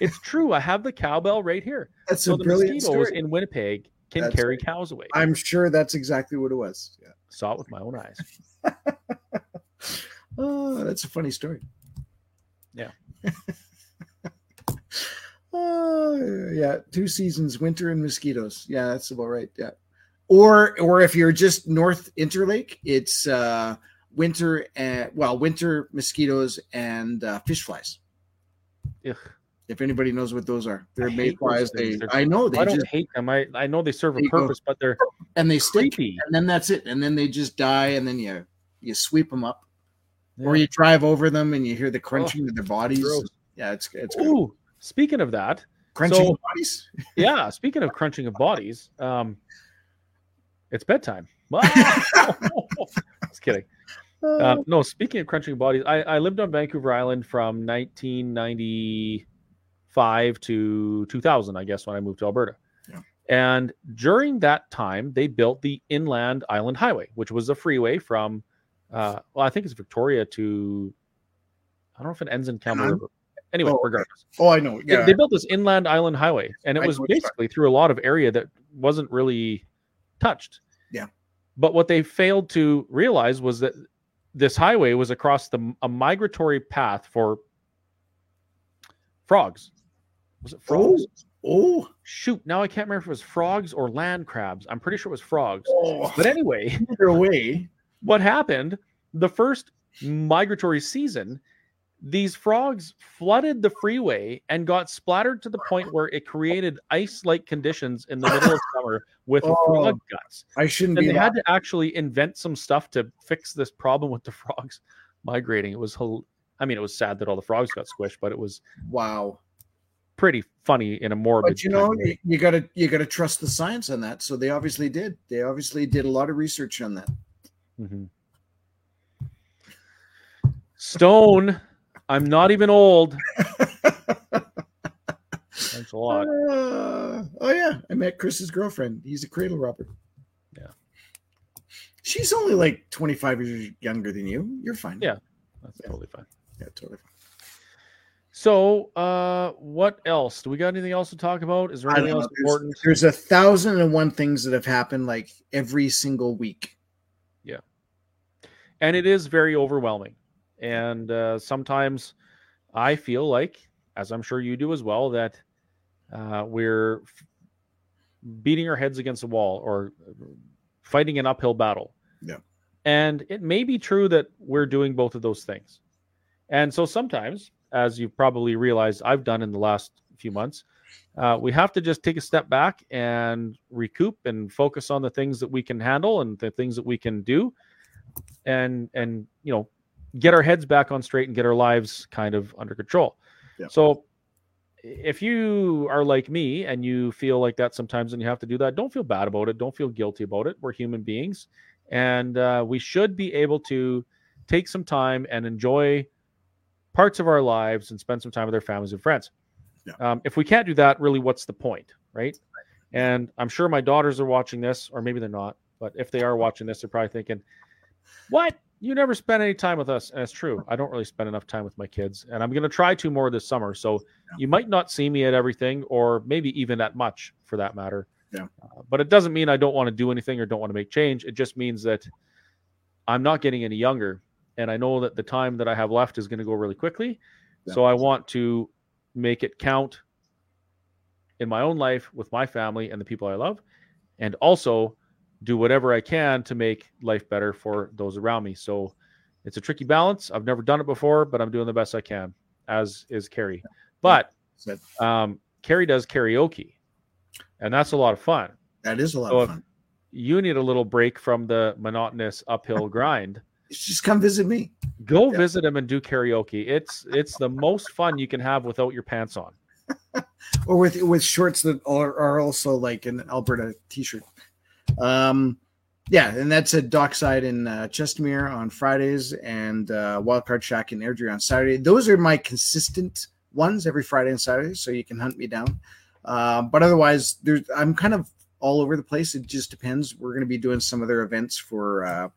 it's true. I have the cowbell right here. That's So a the brilliant mosquitoes story. in Winnipeg can That's carry cows away. I'm sure that's exactly what it was. Yeah. Saw it with my own eyes. Oh, that's a funny story. Yeah. oh, yeah. Two seasons, winter and mosquitoes. Yeah, that's about right. Yeah. Or, or if you're just north Interlake, it's uh, winter and well, winter mosquitoes and uh, fish flies. Ugh. If anybody knows what those are, they're mayflies. They, They're- I know they I don't just hate them. I, I know they serve a There you go. purpose, but they're and they stick, creepy. and then that's it. And then they just die, and then you you sweep them up, or you drive over them, and you hear the crunching of their bodies. gross. Yeah, it's it's. Ooh, speaking of that, crunching so- bodies. yeah, speaking of crunching of bodies, um, it's bedtime. Just kidding. Uh, no, speaking of crunching bodies, I, I lived on Vancouver Island from 1995 to 2000, I guess, when I moved to Alberta. Yeah. And during that time, they built the Inland Island Highway, which was a freeway from, uh, well, I think it's Victoria to, I don't know if it ends in Campbell? River. Anyway, Oh, regardless. oh, I know. They- Yeah, They, built this inland island highway, and it I was know what you're basically through a lot of area that wasn't really touched. Yeah. But what they failed to realize was that this highway was across the a migratory path for frogs. Was it oh, frogs? Oh, Shoot, now I can't remember if it was frogs or land crabs. I'm pretty sure it was frogs. oh. But anyway, either way. what happened the first migratory season these frogs flooded the freeway and got splattered to the point where it created ice-like conditions in the middle of summer with Oh, frog guts I shouldn't and be. they had to actually invent some stuff to fix this problem with the frogs migrating it was i mean it was sad that all the frogs got squished but it was Wow. pretty funny in a morbid But you know, you, you gotta you gotta trust the science on that. So they obviously did. They obviously did a lot of research on that. Mhm. stone i'm not even old thanks a lot Uh, oh yeah, I met Chris's girlfriend. He's a cradle robber. Yeah. She's only like 25 years younger than you. You're fine. Yeah. that's Yeah. totally fine Yeah, totally fine. So, uh, what else? Do we got anything else to talk about? Is there anything else There's, important? there's a thousand and one things that have happened like every single week. Yeah, and it is very overwhelming. And uh, sometimes I feel like, as I'm sure you do as well, that uh, we're f- beating our heads against a wall or fighting an uphill battle. Yeah. And it may be true that we're doing both of those things. And so sometimes, as you've probably realized I've done in the last few months, uh, we have to just take a step back and recoup and focus on the things that we can handle and the things that we can do and and you know get our heads back on straight and get our lives kind of under control. Yeah. so if you are like me and you feel like that sometimes and you have to do that don't feel bad about it. Don't feel guilty about it. We're human beings. And uh, we should be able to take some time and enjoy parts of our lives and spend some time with our families and friends. Yeah. um, if we can't do that really what's the point right? And i'm sure my daughters are watching this or maybe they're not but if they are watching this they're probably thinking what? You never spend any time with us. And it's true. I don't really spend enough time with my kids and i'm going to try to more this summer so you might not see me at everything or maybe even at much for that matter. Yeah. Uh, but it doesn't mean i don't want to do anything or don't want to make change. It just means that i'm not getting any younger and i know that the time that i have left is going to go really quickly. Yeah. so i want to make it count in my own life with my family and the people i love and also do whatever I can to make life better for those around me. So it's a tricky balance. I've never done it before, but I'm doing the best I can, as is Kerry. But um, Kerry does karaoke, and that's a lot of fun. that is a lot So of fun. You need a little break from the monotonous uphill grind. Just come visit me. Go Yeah. visit him and do karaoke. It's it's the most fun you can have without your pants on. or with with shorts that are, are also like an Alberta t-shirt. Um, yeah, and that's at Dockside in uh, Chestermere on Fridays and uh, Wildcard Shack in Airdrie on Saturday. Those are my consistent ones every Friday and Saturday, so you can hunt me down. Uh, but otherwise, there's I'm kind of all over the place. It just depends. We're going to be doing some other events for uh,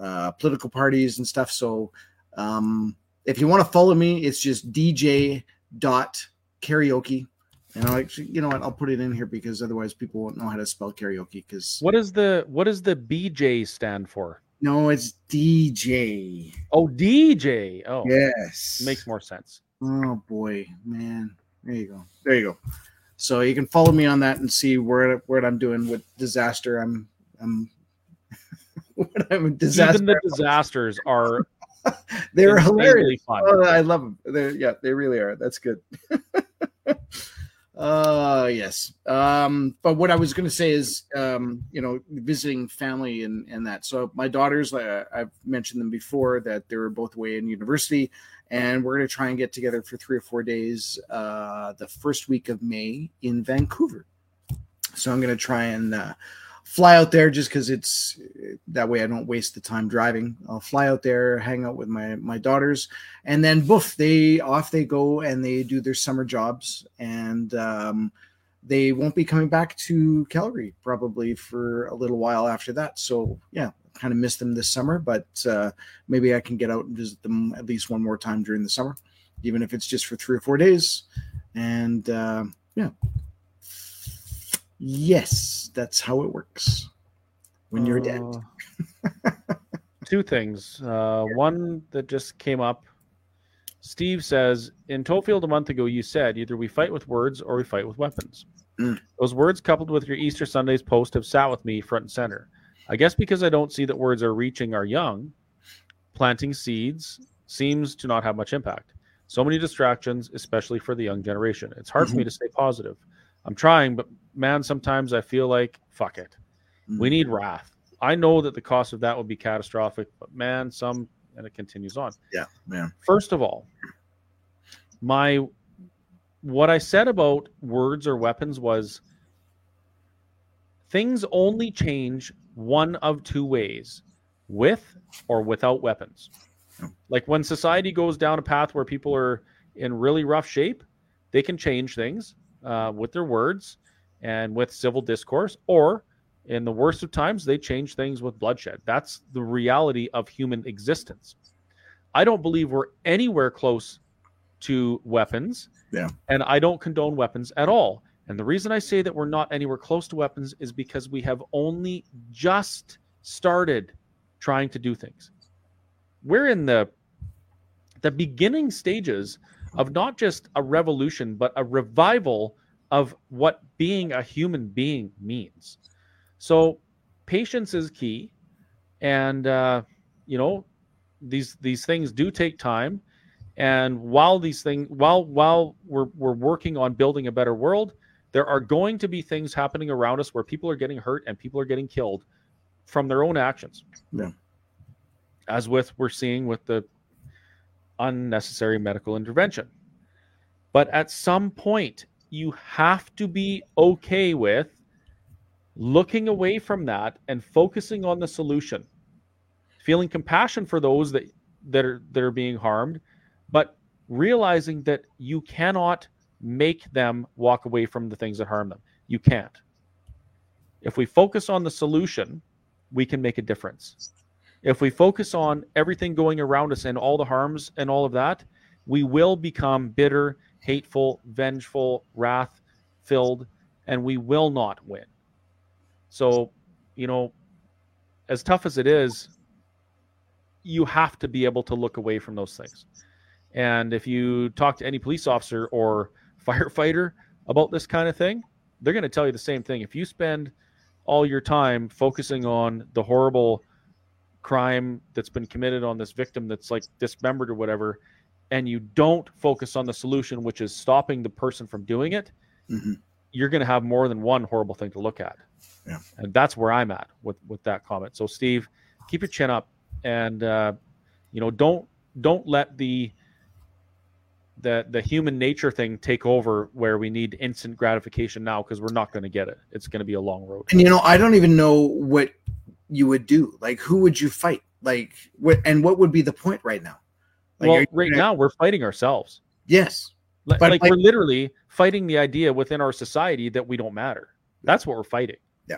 uh, political parties and stuff. So um, if you want to follow me, it's just DJ dot karaoke. And I'll actually, you know what? I'll put it in here because otherwise people won't know how to spell karaoke. Because What is the what does the BJ stand for? no, it's DJ. Oh, DJ. Oh, Yes, makes more sense. Oh boy, man. There you go. There you go. So you can follow me on that and see where what I'm doing with disaster. I'm I'm what I'm disaster. Even the disasters are They're hilarious. fun. Oh, I love them. They're yeah, they really are. That's good. uh yes. Um, but what I was gonna say is um, you know, visiting family and and that. So my daughters, uh, I've mentioned them before that they were both away in university, and we're gonna try and get together for three or four days uh the first week of May in Vancouver. So I'm gonna try and uh fly out there just because it's that way I don't waste the time driving. I'll fly out there, hang out with my my daughters, and then boof, they off they go and they do their summer jobs, and um, they won't be coming back to Calgary probably for a little while after that. So yeah, kind of miss them this summer, but uh, maybe I can get out and visit them at least one more time during the summer, even if it's just for three or four days, and uh, yeah. Yes, that's how it works when you're dead. Uh, two things. Uh, one that just came up. Steve says, in Tofield a month ago, you said either we fight with words or we fight with weapons. Mm. Those words, coupled with your Easter Sunday's post, have sat with me front and center. I guess because I don't see that words are reaching our young, planting seeds seems to not have much impact. So many distractions, especially for the young generation. It's hard for me to stay positive. I'm trying, but man, sometimes I feel like, fuck it. We mm-hmm. need wrath. I know that the cost of that would be catastrophic, but man, some, and it continues on. Yeah, man. First of all, my what I said about words or weapons was things only change one of two ways with or without weapons. Oh. Like when society goes down a path where people are in really rough shape, they can change things uh, with their words and with civil discourse, or in the worst of times, they change things with bloodshed. That's the reality of human existence. I don't believe we're anywhere close to weapons. Yeah. And I don't condone weapons at all. And the reason I say that we're not anywhere close to weapons is because we have only just started trying to do things. We're in the the beginning stages of not just a revolution, but a revival of what being a human being means. So patience is key, and uh, you know these these things do take time. And while these things, while while we're we're working on building a better world, there are going to be things happening around us where people are getting hurt and people are getting killed from their own actions. Yeah. As with we're seeing with the unnecessary medical intervention. But at some point, you have to be okay with looking away from that and focusing on the solution. Feeling compassion for those that that are that are being harmed but realizing that you cannot make them walk away from the things that harm them. You can't. If we focus on the solution we can make a difference if we focus on everything going around us and all the harms and all of that we will become bitter hateful vengeful wrath filled and we will not win so, you know, as tough as it is, you have to be able to look away from those things. And if you talk to any police officer or firefighter about this kind of thing, they're going to tell you the same thing. If you spend all your time focusing on the horrible crime that's been committed on this victim that's like dismembered or whatever, and you don't focus on the solution, which is stopping the person from doing it, Mhm. you're going to have more than one horrible thing to look at. Yeah. And that's where I'm at with with that comment. So Steve, keep your chin up and uh, you know, don't don't let the the the human nature thing take over where we need instant gratification now because we're not going to get it. It's going to be a long road. And you know, I don't even know what you would do. Like, who would you fight? Like, what and what would be the point right now? Like, well, right gonna- now we're fighting ourselves. yes, Like, But, like like- we're literally fighting the idea within our society that we don't matter. That's what we're fighting. Yeah.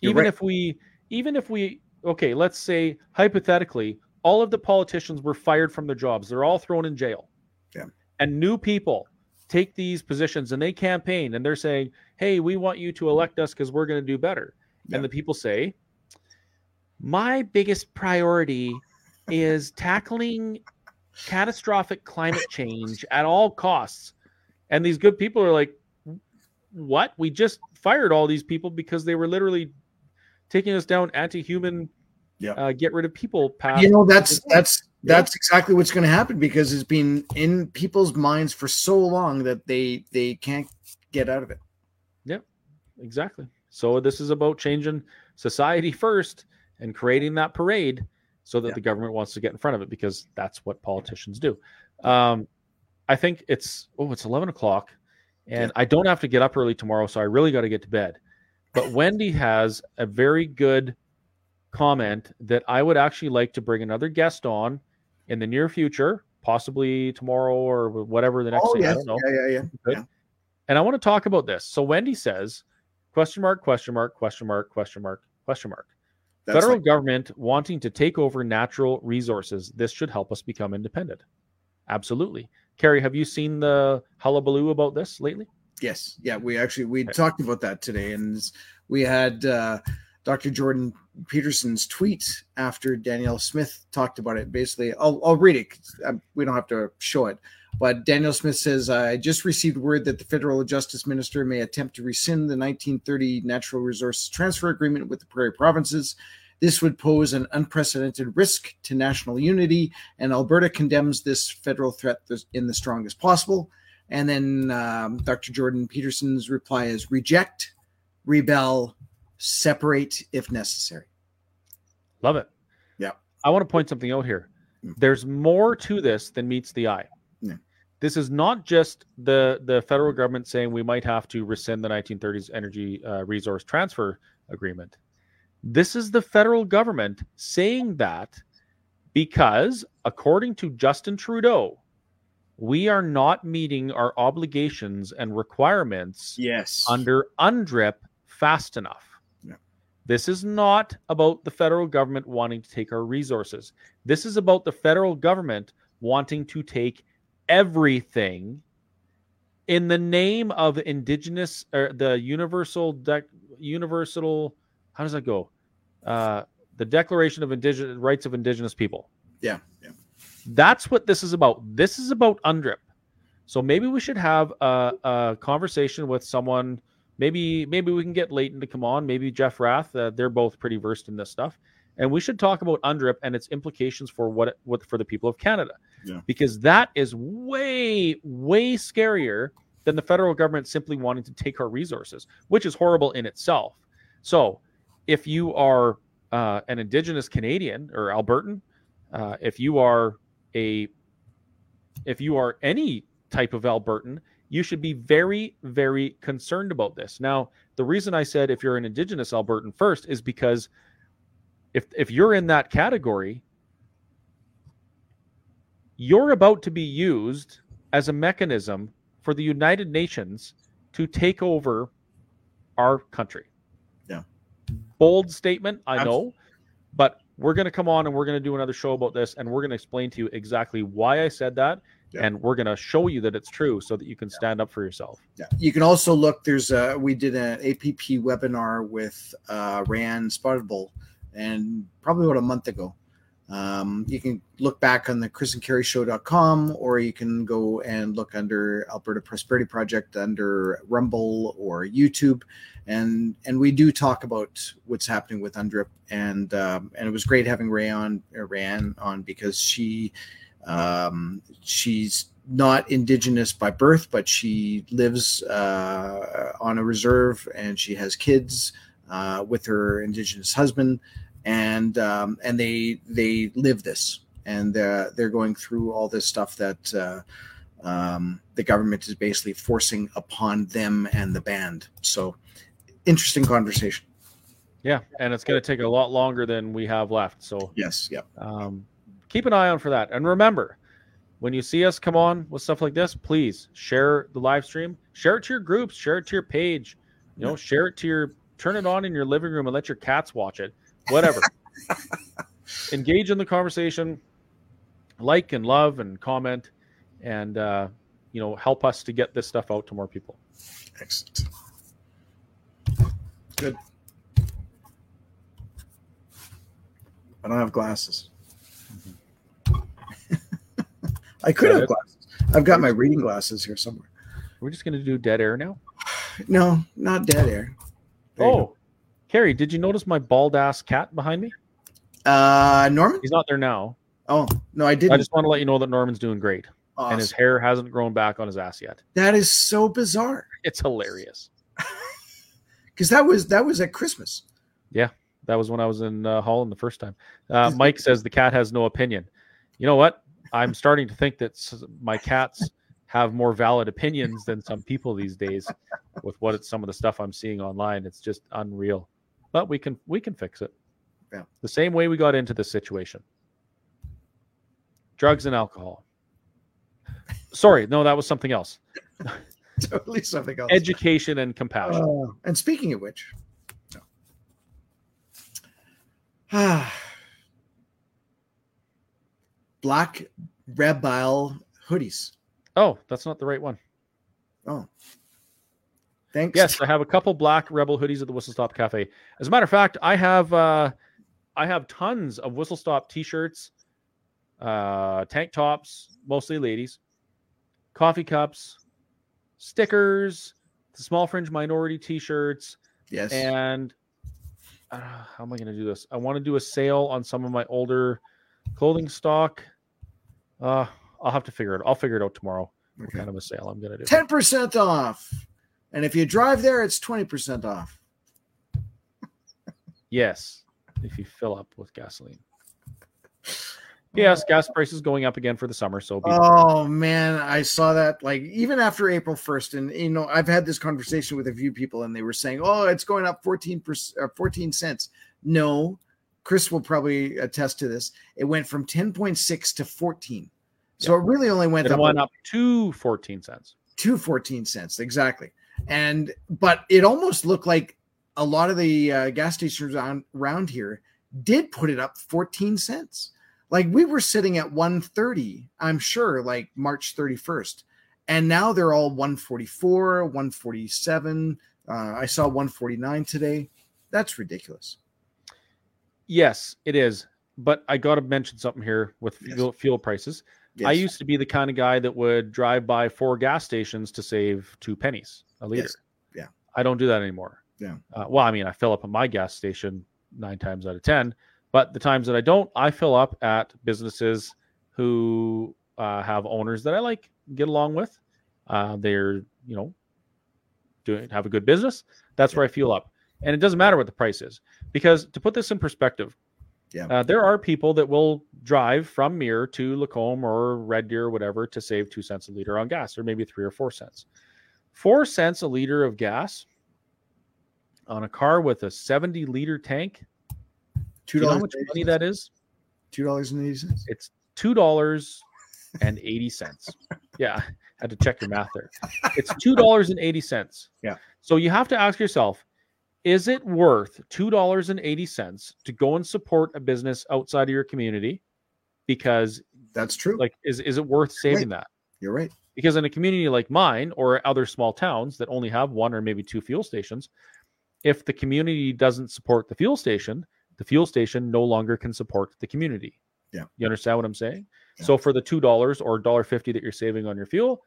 You're Even right. if we, even if we, okay, let's say hypothetically, all of the politicians were fired from their jobs. They're all thrown in jail. Yeah. And new people take these positions and they campaign and they're saying, hey, we want you to elect us because we're going to do better. Yeah. And the people say, my biggest priority is tackling catastrophic climate change at all costs. And these good people are like, what? We just fired all these people because they were literally taking us down anti-human Yeah. uh, get rid of people path. you know that's that's Yeah. that's exactly what's going to happen because it's been in people's minds for so long that they they can't get out of it. Yep, exactly. So this is about changing society first and creating that parade so that Yeah. the government wants to get in front of it because that's what politicians do. Um, I think it's oh, it's eleven o'clock, and I don't have to get up early tomorrow, so I really got to get to bed. But Wendy has a very good comment that I would actually like to bring another guest on in the near future, possibly tomorrow or whatever the next Oh day. I don't know. yeah, yeah, yeah. Yeah. And I want to talk about this. So Wendy says, question mark, question mark, question mark, question mark, question mark. That's Federal like- government wanting to take over natural resources. This should help us become independent. Absolutely. Kerry, have you seen the hullabaloo about this lately? Yes, yeah. We actually we Okay. talked about that today, and we had uh, Dr. Jordan Peterson's tweet after Danielle Smith talked about it. Basically, I'll, I'll read it. Um, we don't have to show it. But Danielle Smith says, I just received word that the federal justice minister may attempt to rescind the 1930 natural resources transfer agreement with the prairie provinces. This would pose an unprecedented risk to national unity, and Alberta condemns this federal threat in the strongest possible. And then um, Dr. Jordan Peterson's reply is reject, rebel, separate if necessary. Love it. Yeah. I want to point something out here. Mm. There's more to this than meets the eye. This is not just the the federal government saying we might have to rescind the 1930s energy uh, resource transfer agreement. This is the federal government saying that because, according to Justin Trudeau, we are not meeting our obligations and requirements Yes. under UNDRIP fast enough. Yeah. This is not about the federal government wanting to take our resources. This is about the federal government wanting to take everything in the name of indigenous or the universal dec universal how does that go? Uh, the Declaration of Indigenous Rights of Indigenous People. yeah. Yeah. That's what this is about. This is about UNDRIP. So maybe we should have a, a conversation with someone. Maybe maybe we can get Leighton to come on. Maybe Jeff Rath. Uh, they're both pretty versed in this stuff, and we should talk about UNDRIP and its implications for what what for the people of Canada. Yeah. Because that is way way scarier than the federal government simply wanting to take our resources, which is horrible in itself. So if you are uh, an Indigenous Canadian or Albertan, uh, if you are a if you are any type of Albertan, you should be very, very concerned about this. Now, the reason I said if you're an Indigenous Albertan first is because if if you're in that category, you're about to be used as a mechanism for the United Nations to take over our country. Yeah. Bold statement, I Abs- know, but we're going to come on and we're going to do another show about this and we're going to explain to you exactly why I said that Yeah. and we're going to show you that it's true so that you can stand up for yourself. Yeah. You can also look. There's a we did an APP webinar with uh, Rand Spotted Bull, and probably about a month ago. Um, you can look back on the Chris and Kerry show.com, or you can go and look under Alberta Prosperity Project under Rumble or YouTube. And and we do talk about what's happening with UNDRIP. And um, and it was great having Ray on uh, on because she um, she's not indigenous by birth, but she lives uh, on a reserve and she has kids uh, with her indigenous husband, and um, and they they live this, and uh, they're going through all this stuff that uh, um, the government is basically forcing upon them and the band. So, interesting conversation. Yeah, and it's going to take a lot longer than we have left. So Yes. Yep. um, keep an eye on for that. And remember, when you see us come on with stuff like this, please share the live stream, share it to your groups, share it to your page, you know, share it to your, turn it on in your living room and let your cats watch it, whatever. Engage in the conversation, like and love and comment, and uh, you know, help us to get this stuff out to more people. Excellent. Good. I don't have glasses. I could have it. glasses. I've got my reading glasses here somewhere. We're just going to do dead air now. No, not dead air. There Oh, Kerry, did you notice my bald ass cat behind me? uh, Norman. He's not there now. Oh no, I I didn't. I just want to let you know that Norman's doing great. and his hair hasn't grown back on his ass yet. That is so bizarre It's hilarious. because that was that was at Christmas. Yeah, that was when I was in uh, Holland the first time. Uh, Mike says the cat has no opinion. You know what? I'm starting to think that my cats have more valid opinions than some people these days. With what it's, some of the stuff I'm seeing online, it's just unreal. But we can we can fix it. Yeah. The same way we got into this situation. Drugs and alcohol. Sorry, no, that was something else. totally something else. Education and compassion. Oh, and speaking of which, ah, black rebel hoodies. Oh, that's not the right one. Oh, Thanks. Yes, I have a couple black Rebel hoodies at the Whistle Stop Cafe. As a matter of fact, I have uh, I have tons of Whistle Stop t-shirts, uh, tank tops, mostly ladies, coffee cups, stickers, the small fringe minority t-shirts, Yes. and uh, how am I going to do this? I want to do a sale on some of my older clothing stock. Uh, I'll have to figure it. I'll figure it out tomorrow. What kind of a sale I'm going to do? Ten percent off. And if you drive there, it's twenty percent off. Yes, if you fill up with gasoline. Yes, gas prices going up again for the summer. So be Oh man, I saw that like even after April 1st. And you know, I've had this conversation with a few people and they were saying, Oh, it's going up 14 percent or uh, 14 cents. No, Chris will probably attest to this. It went from 10.6 to 14. So it really only went it up went up to 14 cents. to 14 cents exactly and but it almost looked like a lot of the uh, gas stations around, around here did put it up 14 cents like we were sitting at 130 i'm sure like march 31st and now they're all 144 147 uh, i saw 149 today that's ridiculous Yes, it is. But I got to mention something here with Yes. fuel, fuel I used to be the kind of guy that would drive by four gas stations to save two pennies a liter. Yes. Yeah. I don't do that anymore. Yeah. Uh, well, I mean, I fill up at my gas station nine times out of 10, but the times that I don't, I fill up at businesses who uh, have owners that I like, get along with. Uh, they're, you know, doing, have a good business. That's where I fuel up. And it doesn't matter what the price is because to put this in perspective, Yeah. uh, there are people that will drive from Mirror to Lacombe or Red Deer or whatever to save two cents a liter on gas, or maybe three or four cents. Four cents a liter of gas on a car with a 70 liter tank. two Do you know how much money that is? two dollars and eighty cents It's two dollars and eighty cents. Yeah, had to check your math there. It's two dollars and eighty cents. Yeah. So you have to ask yourself, is it worth two dollars and eighty cents to go and support a business outside of your community? Because that's true like, is is it worth saving that? you're right Because in a community like mine or other small towns that only have one or maybe two fuel stations, if the community doesn't support the fuel station, the fuel station no longer can support the community. Yeah. You understand what I'm saying? Yeah. So for the two dollars or dollar fifty that you're saving on your fuel,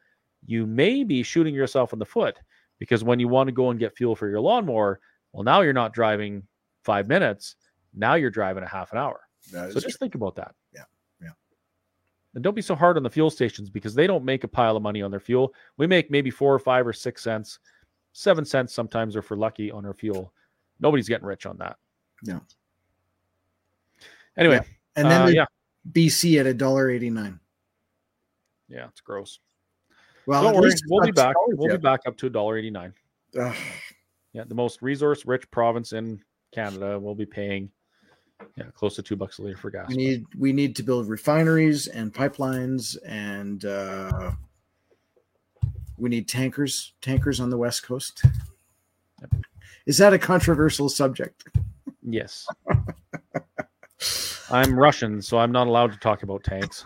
you may be shooting yourself in the foot because when you want to go and get fuel for your lawnmower, well, now you're not driving five minutes. Now you're driving a half an hour. So is just think about that. Yeah, yeah. And don't be so hard on the fuel stations because they don't make a pile of money on their fuel. We make maybe four or five or six cents, seven cents sometimes are for lucky on our fuel. Nobody's getting rich on that. No. Anyway, and then uh, the yeah, bc at a dollar 89 yeah, it's gross. well don't worry, we'll be back. We'll be back up to a dollar eighty nine. Yeah, the most resource rich province in Canada will be paying yeah close to two bucks a liter for gas. We need we need to build refineries and pipelines and uh, we need tankers tankers on the west coast. Is that a controversial subject? Yes. I'm Russian, so I'm not allowed to talk about tanks.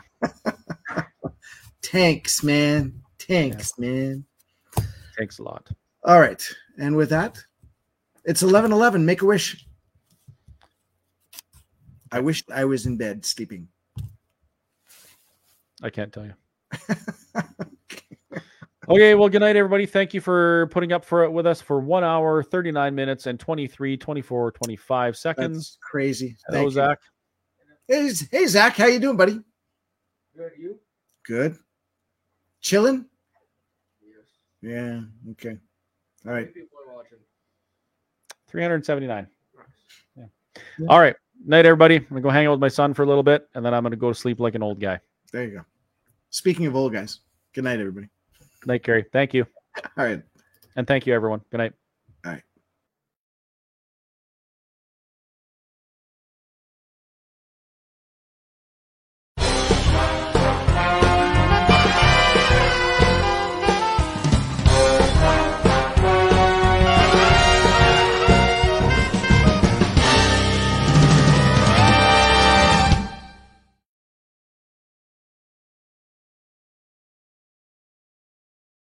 Tanks, man. Tanks, man. Thanks a lot. All right. And with that, it's 11:11. Make a wish. I wish I was in bed sleeping. I can't tell you. okay, well, good night, everybody. Thank you for putting up for it with us for one hour, 39 minutes, and 23, 24, 25 seconds. That's crazy. Hello, Thank. Zach. Hey, hey, Zach, how you doing, buddy? Good, you? Good. Chilling? Yes. Yeah. Okay. All right. 379. Yeah. All right. Night, everybody. I'm going to go hang out with my son for a little bit, and then I'm going to go to sleep like an old guy. There you go. Speaking of old guys, good night, everybody. Night, Kerry. Thank you. All right. And thank you, everyone. Good night. All right.